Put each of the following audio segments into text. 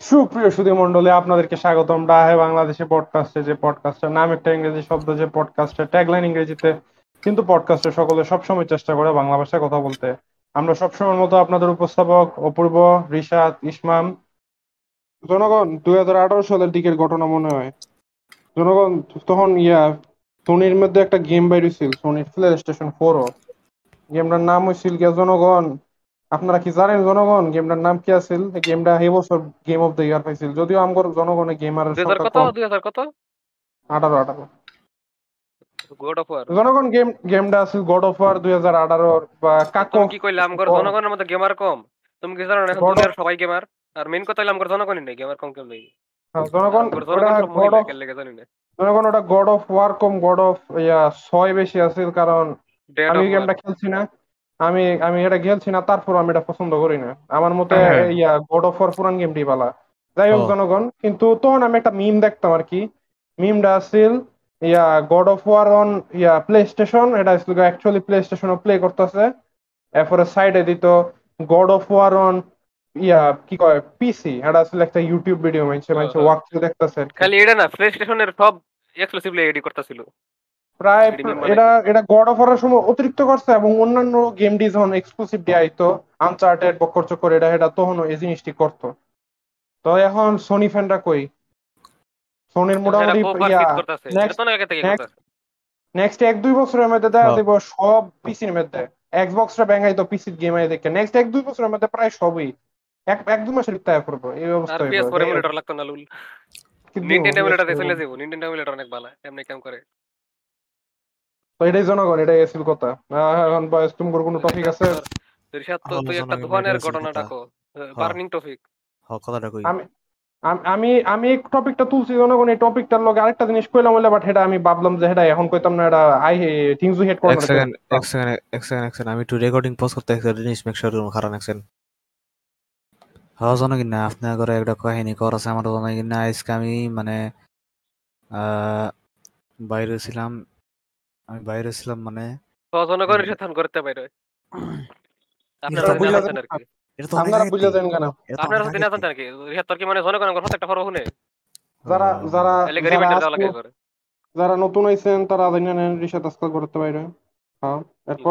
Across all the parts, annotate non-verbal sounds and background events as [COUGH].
সুপ্রিয় সুধী মণ্ডলী আপনাদেরকে স্বাগতম। ডাহে বাংলাদেশে পডকাস্টে যে পডকাস্টের নাম একটা ইংরেজি শব্দ যে পডকাস্টের ট্যাগলাইন ইংরেজিতে, কিন্তু পডকাস্টে সকলে সবসময় চেষ্টা করে বাংলা ভাষায় কথা বলতে। আমরা সবসময় মতো আপনাদের উপস্থাপক, অপূর্ব, রিশাদ, ইসমাম। জনগণ, দুই হাজার আঠারো সালের দিকের ঘটনা মনে হয়। জনগণ, তখন ইয়া সোনির মধ্যে একটা গেম বাইরেছিল সোনির প্লে স্টেশন ফোরও গেমটার নাম হয়েছিল গিয়া জনগণ আপনারা কি জানেন জনগণ? গেমটার নাম কি আছিল? গেমটা এই বছর গেম অফ দ্য ইয়ার পাইছিল। যদিও আমগর জনগণে সংখ্যা কত? কম। দুই হাজার কত? আঠারো আঠারো। গড অফ ওয়ার জনগণ গেম গেমটা আছিল গড অফ ওয়ার দুই হাজার আঠারোর বা কাকো কি কইলে আমগর জনগণের মধ্যে গেমার কম? তুমি কি জানো এখন দুনিয়ার সবাই গেমার আর মেইন কথা হলো আমগর জনগণই নেই গেমার কম কেউ নেই। হ্যাঁ, জনগণ ওটা জনগণ গড অফ ওটা গড ওয়ার কম গড অফ ইয়া ছয় বেশি আছিল কারণ আমি গেমটা খেলছি না। আমি আমি এটা খেলছি না তারপর আমি এটা পছন্দ করি না। আমার মতে হ্যাঁ। ইয়া গড অফ ওয়ার পুরান গেমটি পালা যাই হোক জনগণ কিন্তু তখন আমি একটা মিম দেখতাম আর কি। মিমটা আছিল ইয়া গড অফ ওয়ার অন ইয়া প্লে স্টেশন এটা ছিল অ্যাকচুয়ালি প্লে স্টেশনও প্লে করতেছে। এরপরে সাইডে দিত গড অফ ওয়ার অন ইয়া কি কয় পিসি এটা আসলে একটা ইউটিউব ভিডিও মানছে মানছে হ্যাঁ। ওয়াক দেখতেছে খালি এটা না প্লে স্টেশনের সব এক্সক্লুসিভলি এডি করতেছিল। প্রায় এটা এটা গড অফ ওয়ারের সময় অতিরিক্ত করছে এবং অন্যান্য গেম ডি যখন এক্সক্লুসিভ দিয়ে আনচার্টেড এটা এটা তখনও এই জিনিসটি করতো। তো এখন সোনি ফ্যানরা কই? সোনির মোটামুটি তো নেক্সট এক দুই বছরের মধ্যে দেখা হ্যাঁ। দিব সব পিসির মধ্যে। এক্সবক্সটা ব্যাঙ্গাইতো পিসির গেম আই দেখে। নেক্সট এক দুই বছরের মধ্যে প্রায় সবই। এক এক দুই মাসের তাই করব এই অবস্থা হইবো। PS4 এমুলেটর লাগতো না লুল। নিনটেন্ডো এমুলেটর PS4 চলে যাব। নিনটেন্ডো এমুলেটর অনেক ভালো এমনি কাম করে? তো এটাই জনগণ এটাই আসল কথা। এখন বয়স তোমার কোনো টপিক আছে? রিশাদ তো ভালো তুই একটা জনগণ দোকানের এটাই ঘটনা কথা। বার্নিং টপিক হ কথাটা কই? আমি আম- আমি এই টপিকটা তুলছি জনগণ এই টপিকটার লগে আরেকটা জিনিস কইলাম হইলে বাট এটা আমি ভাবলাম যে এটা এখন কইতাম না এটা আই থিংস উই হেড এক কর্নার সেকেন্ড এক সেকেন্ড এক সেকেন্ড এক সেকেন্ড আমি একটু রেকর্ডিং পজ করতে একটা জিনিস মেক শিওর করুন কারণ এক সেকেন্ড হ্যাঁ জানো কি না আপনার ঘরে একটা কাহিনী কর আছে আমার জানা কি না আজকে আমি মানে আহ, বাইরে ছিলাম আমি বাইরে ছিলাম মানে জনগণের সাথে করতে [CLEARS THROAT] আপনারা আর কি। আপনারা কেন? আপনারা আর কি। কি মানে জনগণের প্রত্যেকটা ফরো শুনে? যারা যারা যারা রিমাইন্ডার দেওয়া আজকে- লাগে করে যারা নতুন আইছেন তারা জানেন রিসাত আজকাল করতে পারে। হ্যাঁ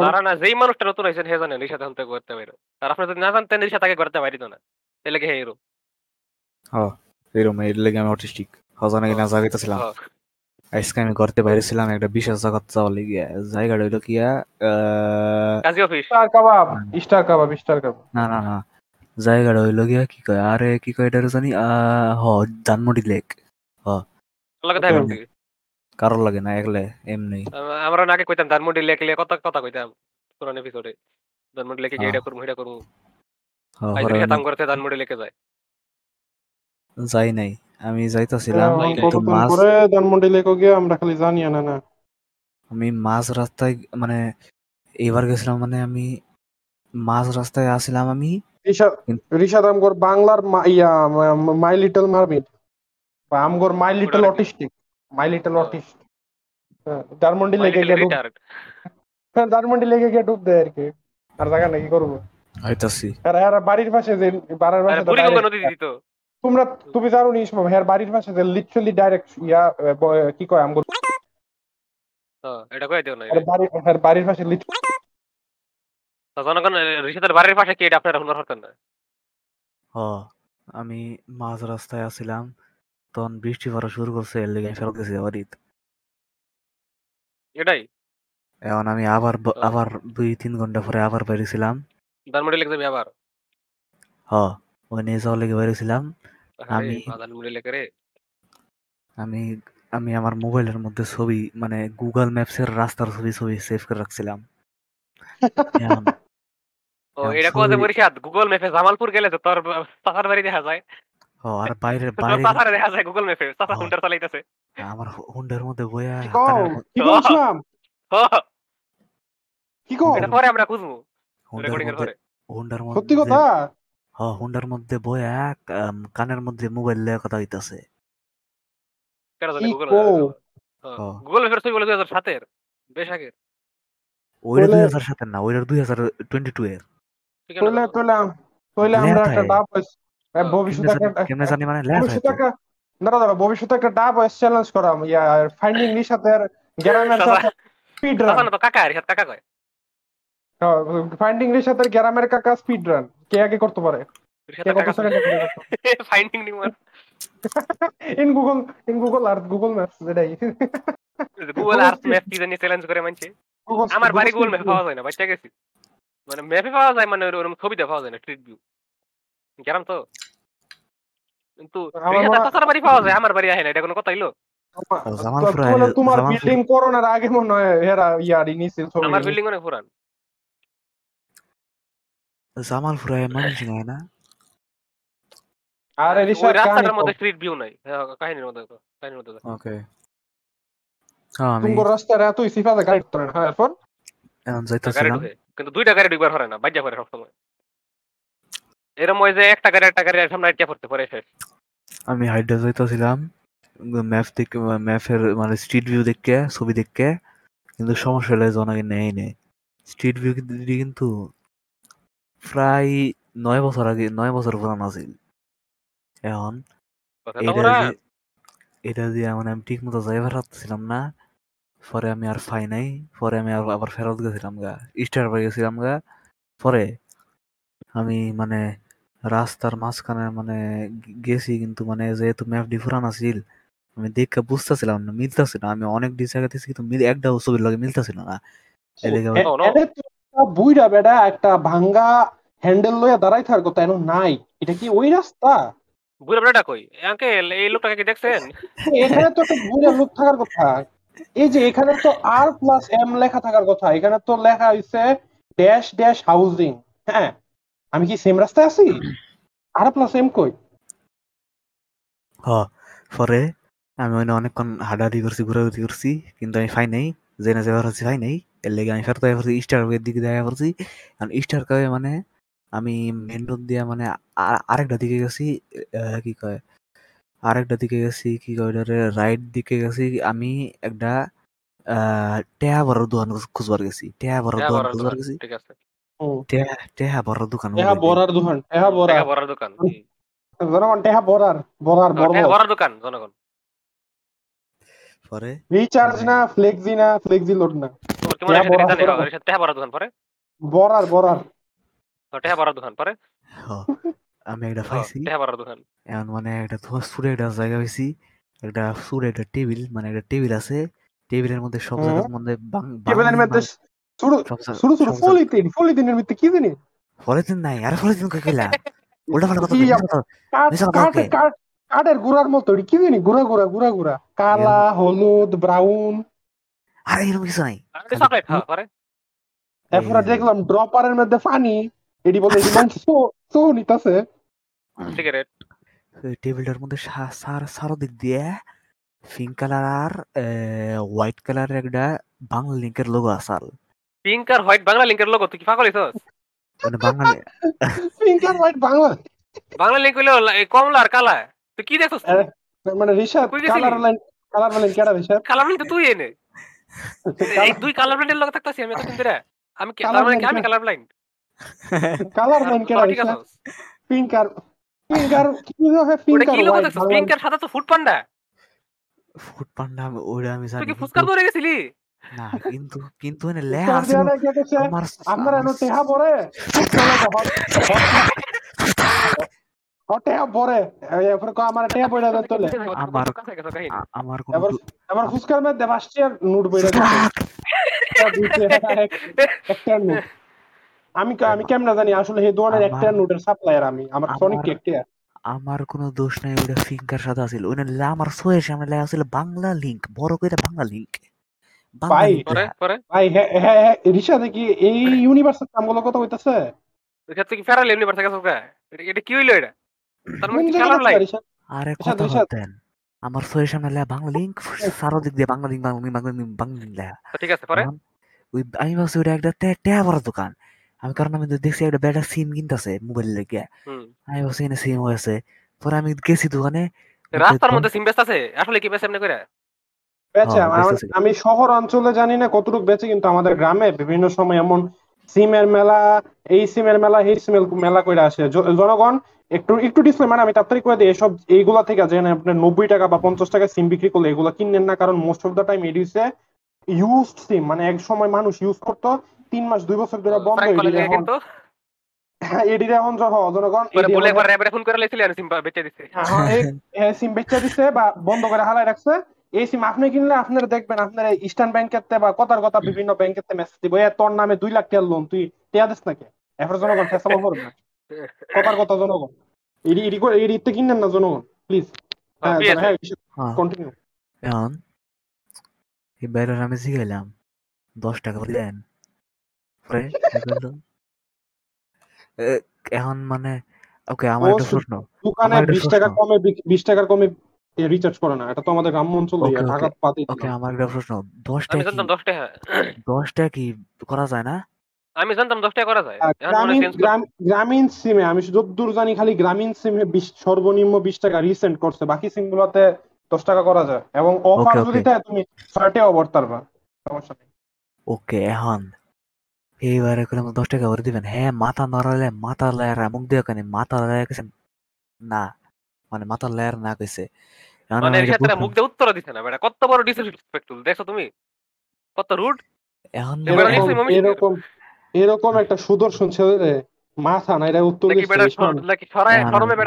যারা না যেই মানুষটা নতুন হে জানেন করতে পারে। আর আপনি যদি না জানতেন রিশাদ তাকে করতে পারিত না। এলে কি হেরো হ্যাঁ এরকম এর লেগে আমি অটিস্টিক। জানা কি না জাগাইতেছিলাম আজকে আমি করতে বাইরে ছিলাম একটা বিশেষ জায়গা যাওয়ার লেগে জায়গাটা হইল কি আহ, কাজী office. Star Kabab Star Kabab Star Kabab. না না না। জায়গাটা হইল গিয়া কি কয়? আরে কি কয় এটা জানি? আহ, হ ধানমন্ডি লেক। করতে কারোর লাগে না একলে এমনি। আমরা নাকি কইতাম ধানমন্ডি লেক লে কত কথা কইতাম পুরান এপিসোডে ধানমন্ডি লেকে গিয়ে হ্যাঁ। এটা করব এটা হ, না, আম করতে ধানমন্ডি লেকে যায়। যাই নাই। আমি যাইতাছিলাম কিন্তু মাঝ পরে ধানমন্ডি লেকে গিয়ে আমরা খালি জানি না না। আমি মাঝ রাস্তায় মানে এবার গেছিলাম মানে আমি মাঝ রাস্তায় আসছিলাম আমি। রিসাদ আমগর বাংলার yeah my little মারমিট আমগর my little autistic my little. Autist. Dhanmondi লেকে গিয়ে ডুব হ্যাঁ, ধানমন্ডি লেকে গিয়ে ডুব দেয় আর কি। আর জায়গা নাকি করব? হইতাছি। আর আর বাড়ির পাশে যে বাড়ির পাশে নদী দিত। তোমরা তুমি জানো নি সব হ্যাঁ বাড়ির পাশে যে লিটারালি ডাইরেক্ট ইয়া কি কয় আমগো হ্যাঁ এটা কই দিও না বাড়ির হ্যাঁ, বাড়ির পাশে তো জনগণ রিশাদের বাড়ির পাশে কি এটা আপনারা শুনতে পারতেন না? হ আমি মাঝ রাস্তায় আসছিলাম তখন বৃষ্টি পড়া শুরু করছে এর লেগে ফেরত গেছি বাড়িতে এটাই? এখন আমি আবার আবার দুই তিন ঘণ্টা পরে আবার বেরিয়েছিলাম। ধানমন্ডি লেকে যাবি আবার? হ। যাওয়ার লেগে বেরিয়েছিলাম আমি- আমি আমি আমার মোবাইলের মধ্যে ছবি মানে গুগল ম্যাপসের রাস্তার ছবি ছবি সেভ করে রাখছিলাম। [LAUGHS] ও এটা পরিষদ গুগল ম্যাপে জামালপুর গেলে তো তোর বাড়ি দেখা যায়। হ, আর বাইরে বাইরে দেখা যায় গুগল ম্যাপে। হ্যাঁ। হুন্ডার চালাইতেছে। আমার হুন্ডের মধ্যে কি মধ্যে- কি বলছিলাম? কি কও? এটা পরে আমরা খুঁজবো। রেকর্ডিং এর পরে। হুন্ডার সত্যি কথা? হ হুন্ডার মধ্যে বইয়া আম, কানের মধ্যে মোবাইল লয়ে কথা হইতাছে। কেন জানি কি গুগল কও? হ্যাঁ। গুগল ম্যাপের ছবি বলে দুই হাজার সাতের বেশ আগের। ওইটা দুই হাজার সাতের না ওইটা দুই হাজার টোয়েন্টি টু এর। ঠিক আছে তোলে তোলে তোলে আমরা একটা है। ডাব ভবিষ্যতে একটা জানি- কেমনে জানি মানে ল্যাব ভবিষ্যতে একটা দাঁড়া দাঁড়া ভবিষ্যতে একটা ডাব চ্যালেঞ্জ করা ইয়া ফাইন্ডিং গ্রামের চাচা- সাথে স্পিড রান তো কাকা আর সাথে কাকা কয়? ফাইন্ডিং নিশাতের গ্রামের কাকা স্পিড রান কে আগে করতে পারে? কে কত কাকা ফাইন্ডিং নিউমার ইন গুগল ইন গুগল আর গুগল ম্যাপস যেটাই গুগল আর্থ ম্যাপ কি জানি চ্যালেঞ্জ করে মানছে। আমার বাড়ি গুগল ম্যাপে পাওয়া যায় না বাচ্চা গেছি। মানে ম্যাপে পাওয়া যায় মানে ওরকম ছবিতে পাওয়া যায় না স্ট্রিট ভিউ গেলাম তো। কিন্তু আমার রিহাতে বাড়ি পাওয়া যায় আমার বাড়ি আহে না এটা কোনো কথা হইল তোমার বিল্ডিং করোনার আগে মনে হয় এরা ইয়ারি নিছিল আমার বিল্ডিং অনেক পুরান। জামালপুরে মানুষ নাই না? আরে ওই রিশাদ রাস্তাটার মধ্যে স্ট্রিট ভিউ নাই। হ্যাঁ, কাহিনীর মধ্যে তো, কাহিনীর মধ্যে ওকে হ্যাঁ আমি এত সিফাতে গাড়ি করতে না হ্যাঁ এরপর এখন যাইতেছিলাম। কিন্তু দুইটা গাড়ি ঢুকবার পারে না বাজ্যা করে সবসময়। এরম ওই যে একটা গাড়ি একটা গাড়ি সামনে আটকে পড়তে পারে শেষ। আমি হাইডে যাইতেছিলাম ম্যাপ দেখে ম্যাপের মানে স্ট্রিট ভিউ দেখে ছবি দেখে কিন্তু সমস্যা হলে জনাকে নেই। নেই স্ট্রিট ভিউ কিন্তু প্রায় নয় বছর আগে নয় বছর পুরান আছিল এখন এটা। দিয়ে মানে আমি ঠিক মতো যাইবার পারতেছিলাম না পরে আমি আর পাই নাই পরে আমি আর আবার ফেরত গেছিলাম গা স্টার বাই গেছিলাম গা পরে আমি মানে রাস্তার মাঝখানে মানে গেছি কিন্তু মানে যেহেতু ম্যাপ ডিফারেন্ট আছিল আমি দেখে বুঝতেছিলাম না মিলতেছিল না। আমি অনেক ডিস জায়গা কিন্তু মিল একটা ছবির লগে মিলতেছিল না। এদিকে বুইড়া বেটা একটা ভাঙ্গা হ্যান্ডেল লইয়া দাঁড়াই থাকার কথা এনো নাই। এটা কি ওই রাস্তা? বুড়া বেড়াটা কই? আঙ্কেল এই লোকটাকে কি দেখছেন? এখানে তো একটা বুইড়া লোক থাকার কথা। এই যে এখানে তো আর প্লাস এম লেখা থাকার কথা। এখানে তো লেখা হইছে ড্যাশ ড্যাশ হাউজিং হ্যাঁ আমি কি সেম রাস্তায় আছি? আর প্লাস এম কই? হ পরে আমি অনেকক্ষণ হাঁটাহাঁটি করছি ঘোরাঘুরি করছি কিন্তু আমি ফাই নাই জেনে যাবার হচ্ছে পাই নাই। এর লেগে আমি ফেরত করছি স্টার ওয়ের দিকে দেখা করছি কারণ স্টার কয়ে মানে আমি মেন রোড দিয়ে মানে আরেকটা দিকে গেছি কি কয়? আরেকটা দিকে গেছি কি কয় ওটারে রাইট দিকে গেছি আমি একটা টেহা বড় দোকান খুঁজবার গেছি টেহা বড় দোকান খুঁজবার গেছি। টেহা টেহা বড় দোকান এহা ওগুলো বরার দোকান এহা বড়ার দোকান জনগণ টেহা বরার টাকা বড় বড়ার দোকান জনগণ। পরে? রিচার্জ না ফ্লেক্সি না ফ্লেক্সি লোড না। তোমার কেমন টাকা একটা বড়ার দোকান। ওর সাথে বড়ার দোকান পরে? বরার বরার। টাকা বড়ার দোকান পরে? আমি একটা পাইছি। টাকা বড়ার দোকান। এখন মানে একটা তোমার সুরে একটা জায়গা হয়েছি একটা সুরে একটা টেবিল মানে একটা টেবিল আছে। টেবিলের মধ্যে সব জায়গার মধ্যে টেবিলের মধ্যে মানুষ- শুরু সব জায়গা- শুরু শুরু সব জায়গা- ফলিতিন ফলিতিনের মধ্যে কি জানি? পলিথিন নাই আরে কই কইলা [LAUGHS] উল্টা পাল্টা কথা কাঠের গুড়ার মতো কি জানি? গুড়া গুড়া গুড়া গুড়া। কালা হলুদ ব্রাউন। আরে এরকম কিছু নাই। চকলেট পরে এরপরে দেখলাম ড্রপারের মধ্যে পানি এটি বলে এটি মানুষ সো সো নিতাছে। সিগারেট টেবিলটার মধ্যে সার সারো দিক দিয়ে পিঙ্ক কালার আর হোয়াইট কালারের একটা বাংলা লিঙ্কের লোগো আসাল। পিঙ্ক আর হোয়াইট বাংলা লিঙ্কের লোগো তুই কি পাগল হইছস? মানে বাঙালি পিঙ্ক [LAUGHS] আর হোয়াইট বাংলা বাংলা লিঙ্ক হইল লা- এই কমলা আর কালা। তুই কি দেখছস? মানে গেছিলি? কালার লাইন কালার লাইন কেডা ঋষাদ কালার লিঙ্ক তুই এনে। এই দুই কালার ব্লাইন্ডের লগে থাকতাছি আমি এতদিন ধরে। আমি কি তার মানে কি? আমি কালার ব্লাইন্ড কালার লাইন কেডা ঠিক আছে। পিঙ্ক আর পিঙ্ক আর কি হবে পিঙ্ক আর কি হোয়াইট পিঙ্ক আর সাদা তো ফুড পান্ডা ফুড পান্ডা আমি ওইটা আমি তুই কি ফুচকা ধরে গেছিলি? না কিন্তু কিন্তু এনে লেখা আছে আমার আমরা এনো টেহা পরে? পরে। এরপরে আমার পড়ে তোলে কাছে কোনো এবার দু- মধ্যে বাসছি আর বইরা একটা নোট আমি কা- আমি কেমনে জানি আসলে আমার- একটা নোটের সাপ্লায়ার আমি। আমার সনিক একটা। আমার কোনো দোষ নাই ওটা ফিঙ্গার সাথে আছিল ওটা লে- আমার সোয়ের সামনে লেখা ছিল বাংলা লিংক বড় করে বাংলা লিংক বাংলা ভাই, link পরে পরে? ভাই হ্যাঁ হ্যাঁ হ্যাঁ রিশা দেখি এই ইউনিভার্সের নামগুলো কথা হইতাছে? ওই ক্ষেত্রে কি ফেরাল গেছো এটা এটা কি হইল এটা? তার মানে? আরে কথা। বলতেন আমার সোয়ের সামনে লেখা বাংলা লিংক সারো দিক দিয়ে Banglalink Banglalink Banglalink Banglalink লেখা ঠিক আছে পরে? ওই আমি ভাবছি ওটা একটা টে- টেয়া বড় দোকান। আমি কারণ আমি দেখছি একটা বেটা সিম কিনতেছে মোবাইল লেগে আমি ভাবছি এখানে সিম হয়েছে। পরে আমি গেছি দোকানে রাস্তার মধ্যে সিম ব্যস্ত আছে আসলে কি বেশ এমনি করে বেচে হ্যাঁ, বেচতেছে। আমি শহর অঞ্চলে জানি না কতটুকু বেচে কিন্তু আমাদের গ্রামে বিভিন্ন সময় এমন সিমের মেলা এই সিমের মেলা এই সিমের মেলা কইরা আসে। জনগণ একটু একটু ডিসক্লেমার আমি তাড়াতাড়ি করে দিই এসব এইগুলা থেকে যে আপনি নব্বই টাকা বা পঞ্চাশ টাকা সিম বিক্রি করলে এগুলা কিনেন না কারণ মোস্ট অফ দ্য টাইম এটি হচ্ছে ইউজড সিম মানে এক সময় মানুষ ইউজ করতো তিন মাস দুই বছর ধরে বন্ধ কলেজ এটির এখন যখন জনগণ পরে বলে একবার র্যাবে ফোন করে লাইছিল আর সিম বেচে দিছে। হ্যাঁ, সিম বেচা দিছে বা বন্ধ করে হালাই রাখছে। এই সিম আপনি কিনলে আপনারা দেখবেন আপনার ইস্টার্ন ব্যাংকের তে বা কথার কথা বিভিন্ন ব্যাংকের তে মেসেজ দিব এ তোর নামে দুই লাখ টাকার লোন তুই টিয়া দিস নাকি? এরপর জনগণ ফেসালো করবে না। কথার কথা জনগণ। এডি এডি করে এডি তে কিনেন না জনগণ প্লিজ হ্যাঁ হ্যাঁ হ্যাঁ। কন্টিনিউ এখন এই বাইরের আমি শিখাইলাম। দশ টাকা দেন। পরে এখন মানে ওকে আমার একটা প্রশ্ন। দোকানে আমার একটা বিশ টাকা কমে বিক- বিশ টাকার কমে রিচার্জ করে না। এটা তো আমাদের গ্রাম্য অঞ্চল. ঢাকা পাতি ওকে আমার একটা প্রশ্ন। দশ আমি টাকা জানতাম কি দশ টাকা। দশ টাকা কি করা যায় না? আমি জানতাম দশ টাকা করা যায়। গ্রামীণ গ্রামীণ সিমে আমি যতদূর জানি খালি গ্রামীণ সিমে সর্বনিম্ন বিশ টাকা রিসেন্ট করছে বাকি সিম গুলোতে দশ টাকা করা যায়। এবং অফার যদি okay. থাকে তুমি ছয়টাও ভরতে পারবা সমস্যা নেই। ওকে এখন এইবারে করে দশ টাকা করে দিবেন। হ্যাঁ মাথা নড়ালে মাথা লেয়ার মুখ দিয়ে কেন? মাথা লেয়ার কেছে না মানে মাথা লেয়ার না কইছে মানে এর প্রশ্ন- মুখ দিয়ে উত্তর দিছে না বেটা। কত বড় ডিসরেসপেক্টফুল দেখছ তুমি? কত রুড এখন। এরকম এরকম একটা সুদর্শন ছেলে মাথা না এটা উত্তর শরমে কথা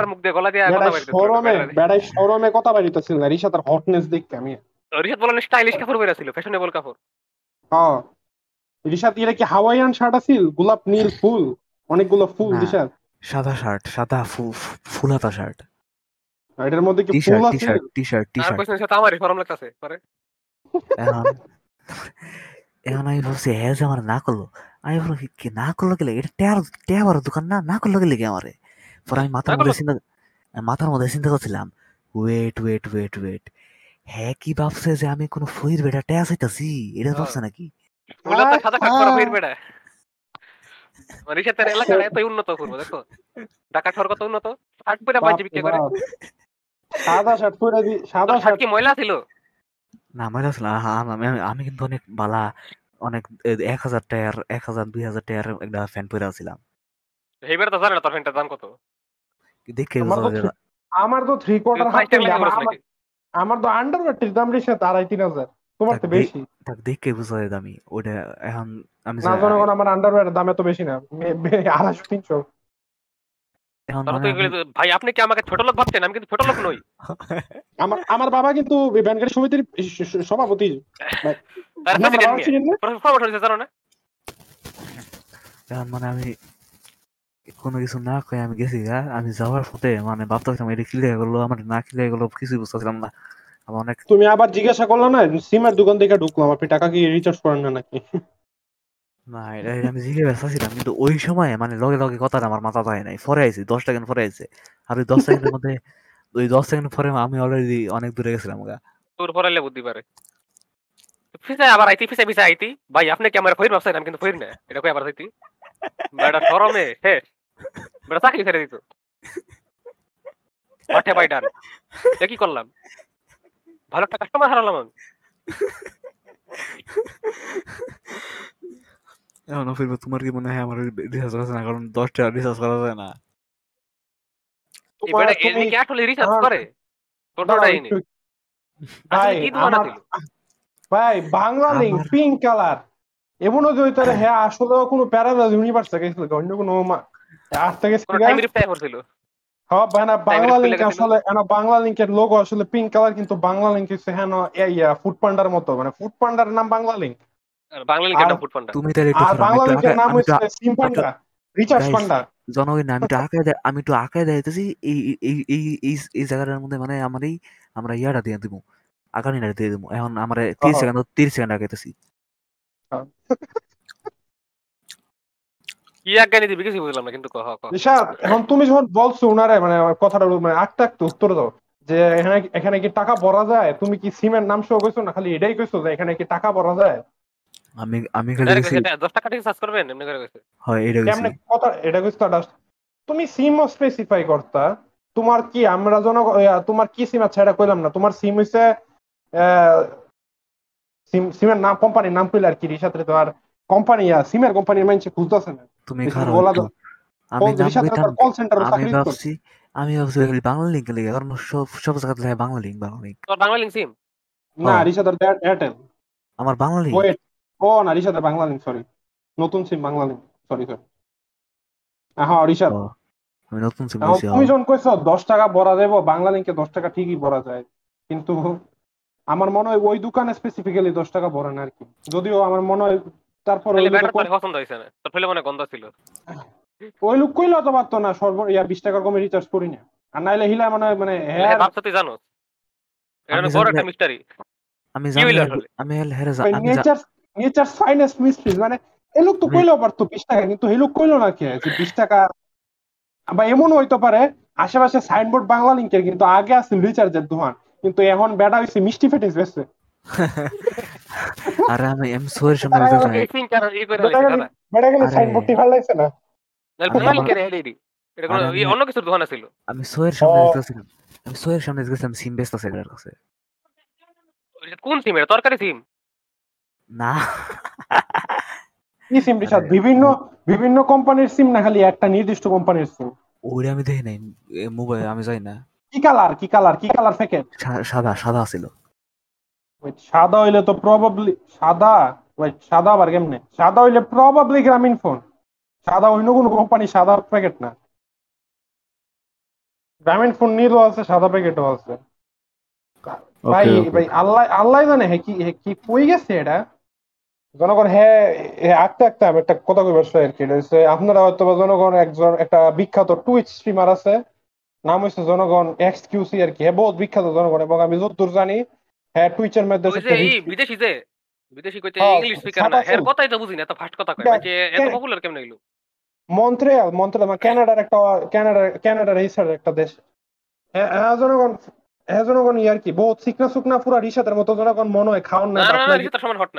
বেড়াই সরমে বেড়াই সরমে কথা বাড়িতেছিল না রিসা তার হটনেস দেখতে আমি। রিশাদ বলেন স্টাইলিশ কাপড় পরে ছিল ফ্যাশনেবল কাপড়। হ্যাঁ। এটা কি হাওয়াইয়ান শার্ট আছিল? গোলাপ নীল ফুল অনেকগুলো ফুল না। সাদা শার্ট সাদা ফু- ফু- ফুলাতা শার্ট এটার মধ্যে কি T full shirt T-shirt T-shirt আর সাথে আমারই লাগতাছে পরে। এখন এখন আমি ভাবছি হ্যাঁ আমার না করল আমি কি- কি না করল গেলে এটা ট্যার দোকান না না করল গেলে কি আমারে পরে আমি মাথার মধ্যে চিন্তা মাথার মধ্যে চিন্তা করছিলাম ওয়েট ওয়েট ওয়েট ওয়েট হ্যাঁ কি ভাবছে যে আমি কোনো ফইর বেটা ট্যাস হইতাছি এটা। ভাবছে নাকি ওগুলো সাদা কাট করা আহা। হইর বেটা রিশাতের এলাকাটা এত উন্নত করব দেখো ঢাকা শহর কত উন্নত শার্ট পরে বাজি বিক্রি করে বাপ রে বাপ। সাদা শার্ট পরে দি সাদা শার্ট শার্ট কি ময়লা ছিল না আমি আসলাম আমি আমি- আমি কিন্তু অনেক বালা অনেক এক হাজার টায়ার এক হাজার দুই হাজার টায়ার একটা ফ্যান পরে আছিলাম। এইবার তো জানে না তোর ফ্যানটার দাম কত। দেখে আমার তো থ্রি- আমার কোয়ার্টার হাফ আমার তো আন্ডারওয়্যারটির দাম রিসা আড়াই তিন হাজার। তোমার তো বেশি। তাক দেখে বুঝা যায় দামি ওটা এখন আমি না আমার আন্ডারওয়্যারের দাম এত বেশি না আড়াইশো তিনশো। মানে তো এগুলো- ভাই আপনি কি আমাকে ছোট লোক ভাবছেন? আমি কিন্তু ছোট লোক নই। আমার আমার বাবা কিন্তু ব্যাংকের সমিতির সভাপতি। মানে আমি কোনো কিছু না কয়ে আমি গেছি আমি যাওয়ার পথে মানে ভাবতেছিলাম এটা ক্লিয়ার করল আমার না ক্লিয়ার করল কিছুই বুঝতেছিলাম না। আমার অনেক তুমি আবার জিজ্ঞাসা করল না সিমের দোকান থেকে ঢুকলাম আপনি টাকা কি রিচার্জ করেন না নাকি? না, এটা এটা আমি জিজ্ঞেস ব্যস্ত কিন্তু ওই সময় মানে লগে লগে কথাটা আমার মাথা যায় নাই। পরে আইছি, দশ সেকেন্ড পরে আইছে। আর ওই দশ সেকেন্ডের মধ্যে, ওই দশ সেকেন্ড পরে আমি অলরেডি অনেক দূরে গেছিলাম গা। তোর পরাইলে বুদ্ধি পারে। ফিসে আবার আইতি ফিসে ফিসে আইতি। ভাই, আপনি কি আমার ফইর ভাবছেন কিন্তু ফইর না, এটা কই আবার আইতি? বেটা শরমে হে। বেটা চাকরি ছেড়ে দিত পাঠে বাই ডান। এ কি করলাম? ভালো একটা কাস্টমার হারালাম আমি। এখন ফিরবে তোমার কি মনে হয় আমার রিসার্চ করা না? কারণ দশ টাকা রিসার্চ করা? যায় না ভাই বাংলা লিঙ্ক পিঙ্ক কালার এমনও যে হ্যাঁ আসলে কোনো প্যারালাল ইউনিভার্স থেকে গেছিল অন্য কোনো মা- আজ থেকে হ্যাঁ ভাই না বাংলা লিঙ্ক আসলে না বাংলা লিঙ্কের লোগো আসলে পিঙ্ক কালার কিন্তু বাংলা লিঙ্ক হচ্ছে হ্যাঁ ইয়া ফুড পান্ডার মতো। মানে ফুড পান্ডার নাম বাংলা লিঙ্ক ফুড পান্ডা তুমি তাহলে একটু আর শোনো, আমি বাংলা একটু লিঙ্কের আঁকা- নাম হচ্ছে সিম পান্ডা রিচার্জ পান্ডা। জনগণ আমি একটু আঁকায় আমি একটু আঁকায় দেখাইতেছি এই এই এই এই এই জায়গাটার মধ্যে মানে আমার এই আমরা ইয়াটা দিয়ে দিব আগানিটা দিয়ে দিব এখন আমার তিরিশ। সেকেন্ড তিরিশ সেকেন্ড আগাইতেছি কি আজ্ঞা দিবি কিছু বুঝলাম না কিন্তু কহ কহ এখন তুমি যখন বলছো উনারে মানে কথাটা মানে আটটা একটা উত্তর দাও যে এখানে এখানে কি টাকা ভরা যায়? তুমি কি সিমের নাম সহ কইছো না খালি এটাই কইছো যে এখানে কি টাকা ভরা যায়? আমি আমি খালি গেছি। 10 টাকা থেকে সার্চ করবেন এমনি করে কইছে হয় এটা গেছি। কেমনে কথা এটা কইছো জাস্ট তুমি সিম স্পেসিফাই করতা তোমার কি আমরা জন তোমার কি সিম আছে এটা কইলাম না। তোমার সিম হইছে সিম সিমের নাম কোম্পানির নাম কইলে আর কি রিসাত তো। আর কোম্পানি সিমের কোম্পানির মাইনছে খুঁজতেছে না। তুমি খারাপ। আমি কল সেন্টার আমি ভাবছি আমি ভাবছি বাংলা লিঙ্ক লিগে কারণ সব সব জায়গাতে লেখা বাংলা বাংলা লিঙ্ক বাংলা সিম না এয়ারটেল আমার বাংলা ও না বাংলা লিঙ্ক সরি নতুন SIM Banglalink sorry sorry হ্যাঁ রিসাদ ও, আমি নতুন সিম এখন তুমি যখন কইছো দশ টাকা ভরা দেবো বাংলা লিঙ্কে দশ টাকা ঠিকই ভরা যায়। কিন্তু আমার মনে হয় ওই দোকানে স্পেসিফিক্যালি দশ টাকা ভরে না আর কি। যদিও আমার মনে হয় তারপর ওই লোকে ব্যাটার কই- তোর পছন্দ হয়েছে না? তোর ফেলে মনে গন্ধ ছিল। ওই লোক কইলে তো পারতো না সর্ব ইয়া বিশ টাকার কমে রিচার্জ করি না। আর নাইলে হিলা মানে মানে হ্যাঁ ভাবছ তুই জানো এটা আমি বড় একটা মিস্টারি আমি জানি? আমি হের- হেরে জা- আমি জা- নেচার ফাইনেস্ট মিস্ট্রিজ মানে এই লোক তো আমি- কইলেও পারতো বিশ টাকা কিন্তু এই লোক কইলো না কে? যে বিশ টাকা বা এমন হইতে পারে আশেপাশে সাইনবোর্ড বাংলা লিঙ্কের কিন্তু আগে আসছিল রিচার্জের দোকান কিন্তু এখন হইছে মিষ্টি ফেটিস বেসছে [LAUGHS] আরে আমি আমি সোয়ের সামনে আরে, দেখতেছি এই সিম কার ই করে বেটা লাইছে গেলি আরে। সাইনবোর্ডটি না। অন্য কিছুর দোকান ছিল আমি সোয়ের সামনে দেখতেছিলাম। আমি সোয়ের সামনে দেখতেছিলাম সিম এটার কাছে। কোন সিম এটা তরকারি সিম না। কি সিম রিচার্জ বিভিন্ন বিভিন্ন কোম্পানির সিম না খালি একটা নির্দিষ্ট কোম্পানির সিম ওইটা আমি দেখি নাই। মোবাইল আমি যাই না। কি কালার কি কালার কি কালার প্যাকেট সাদা সাদা ছিল। সাদা হইলে তো প্রবাবলি সাদা? ওয়েট সাদা আবার কেমনে? সাদা হইলে প্রবাবলি গ্রামীণ ফোন সাদা অন্য কোনো কোম্পানি সাদা প্যাকেট না। গ্রামীণ ফোন নীলও আছে সাদা প্যাকেটও আছে। ভাই. ভাই আল্লাহ আল্লাহ জানে হে কি হে কি কই গেছে এটা? জনগণ হ্যাঁ হ্যাঁ আঁকতে আঁকতে আমি একটা কথা কইবার চাই আর কি। আপনারা হয়তো বা জনগণ একজন একটা বিখ্যাত টুইচ স্ট্রিমার আছে। নাম হচ্ছে জনগণ এক্স কিউসি আর কি। হ্যাঁ বহুত বিখ্যাত জনগণ এবং আমি যতদূর জানি হ্যাঁ টুইচের মধ্যে যে বিদেশি যে বিদেশি কইতে হ্যাঁ, ইংলিশ স্পিকার না এর কথাই তো বুঝি না এত ফাস্ট কথা কয়। দেখ, মানে এত পপুলার কেমনে হইল? মন্ট্রিয়াল মন্ট্রিয়াল মানে কানাডার একটা কানাডার কানাডার ইসার একটা দেশ। হ্যাঁ হ্যাঁ জনগণ হ্যাঁ জনগণ ইয়ার কি? বহুত শুকনা শুকনা পুরা রিসাতের মতো জনগণ মনে হয় খাওয়ান না সমান হট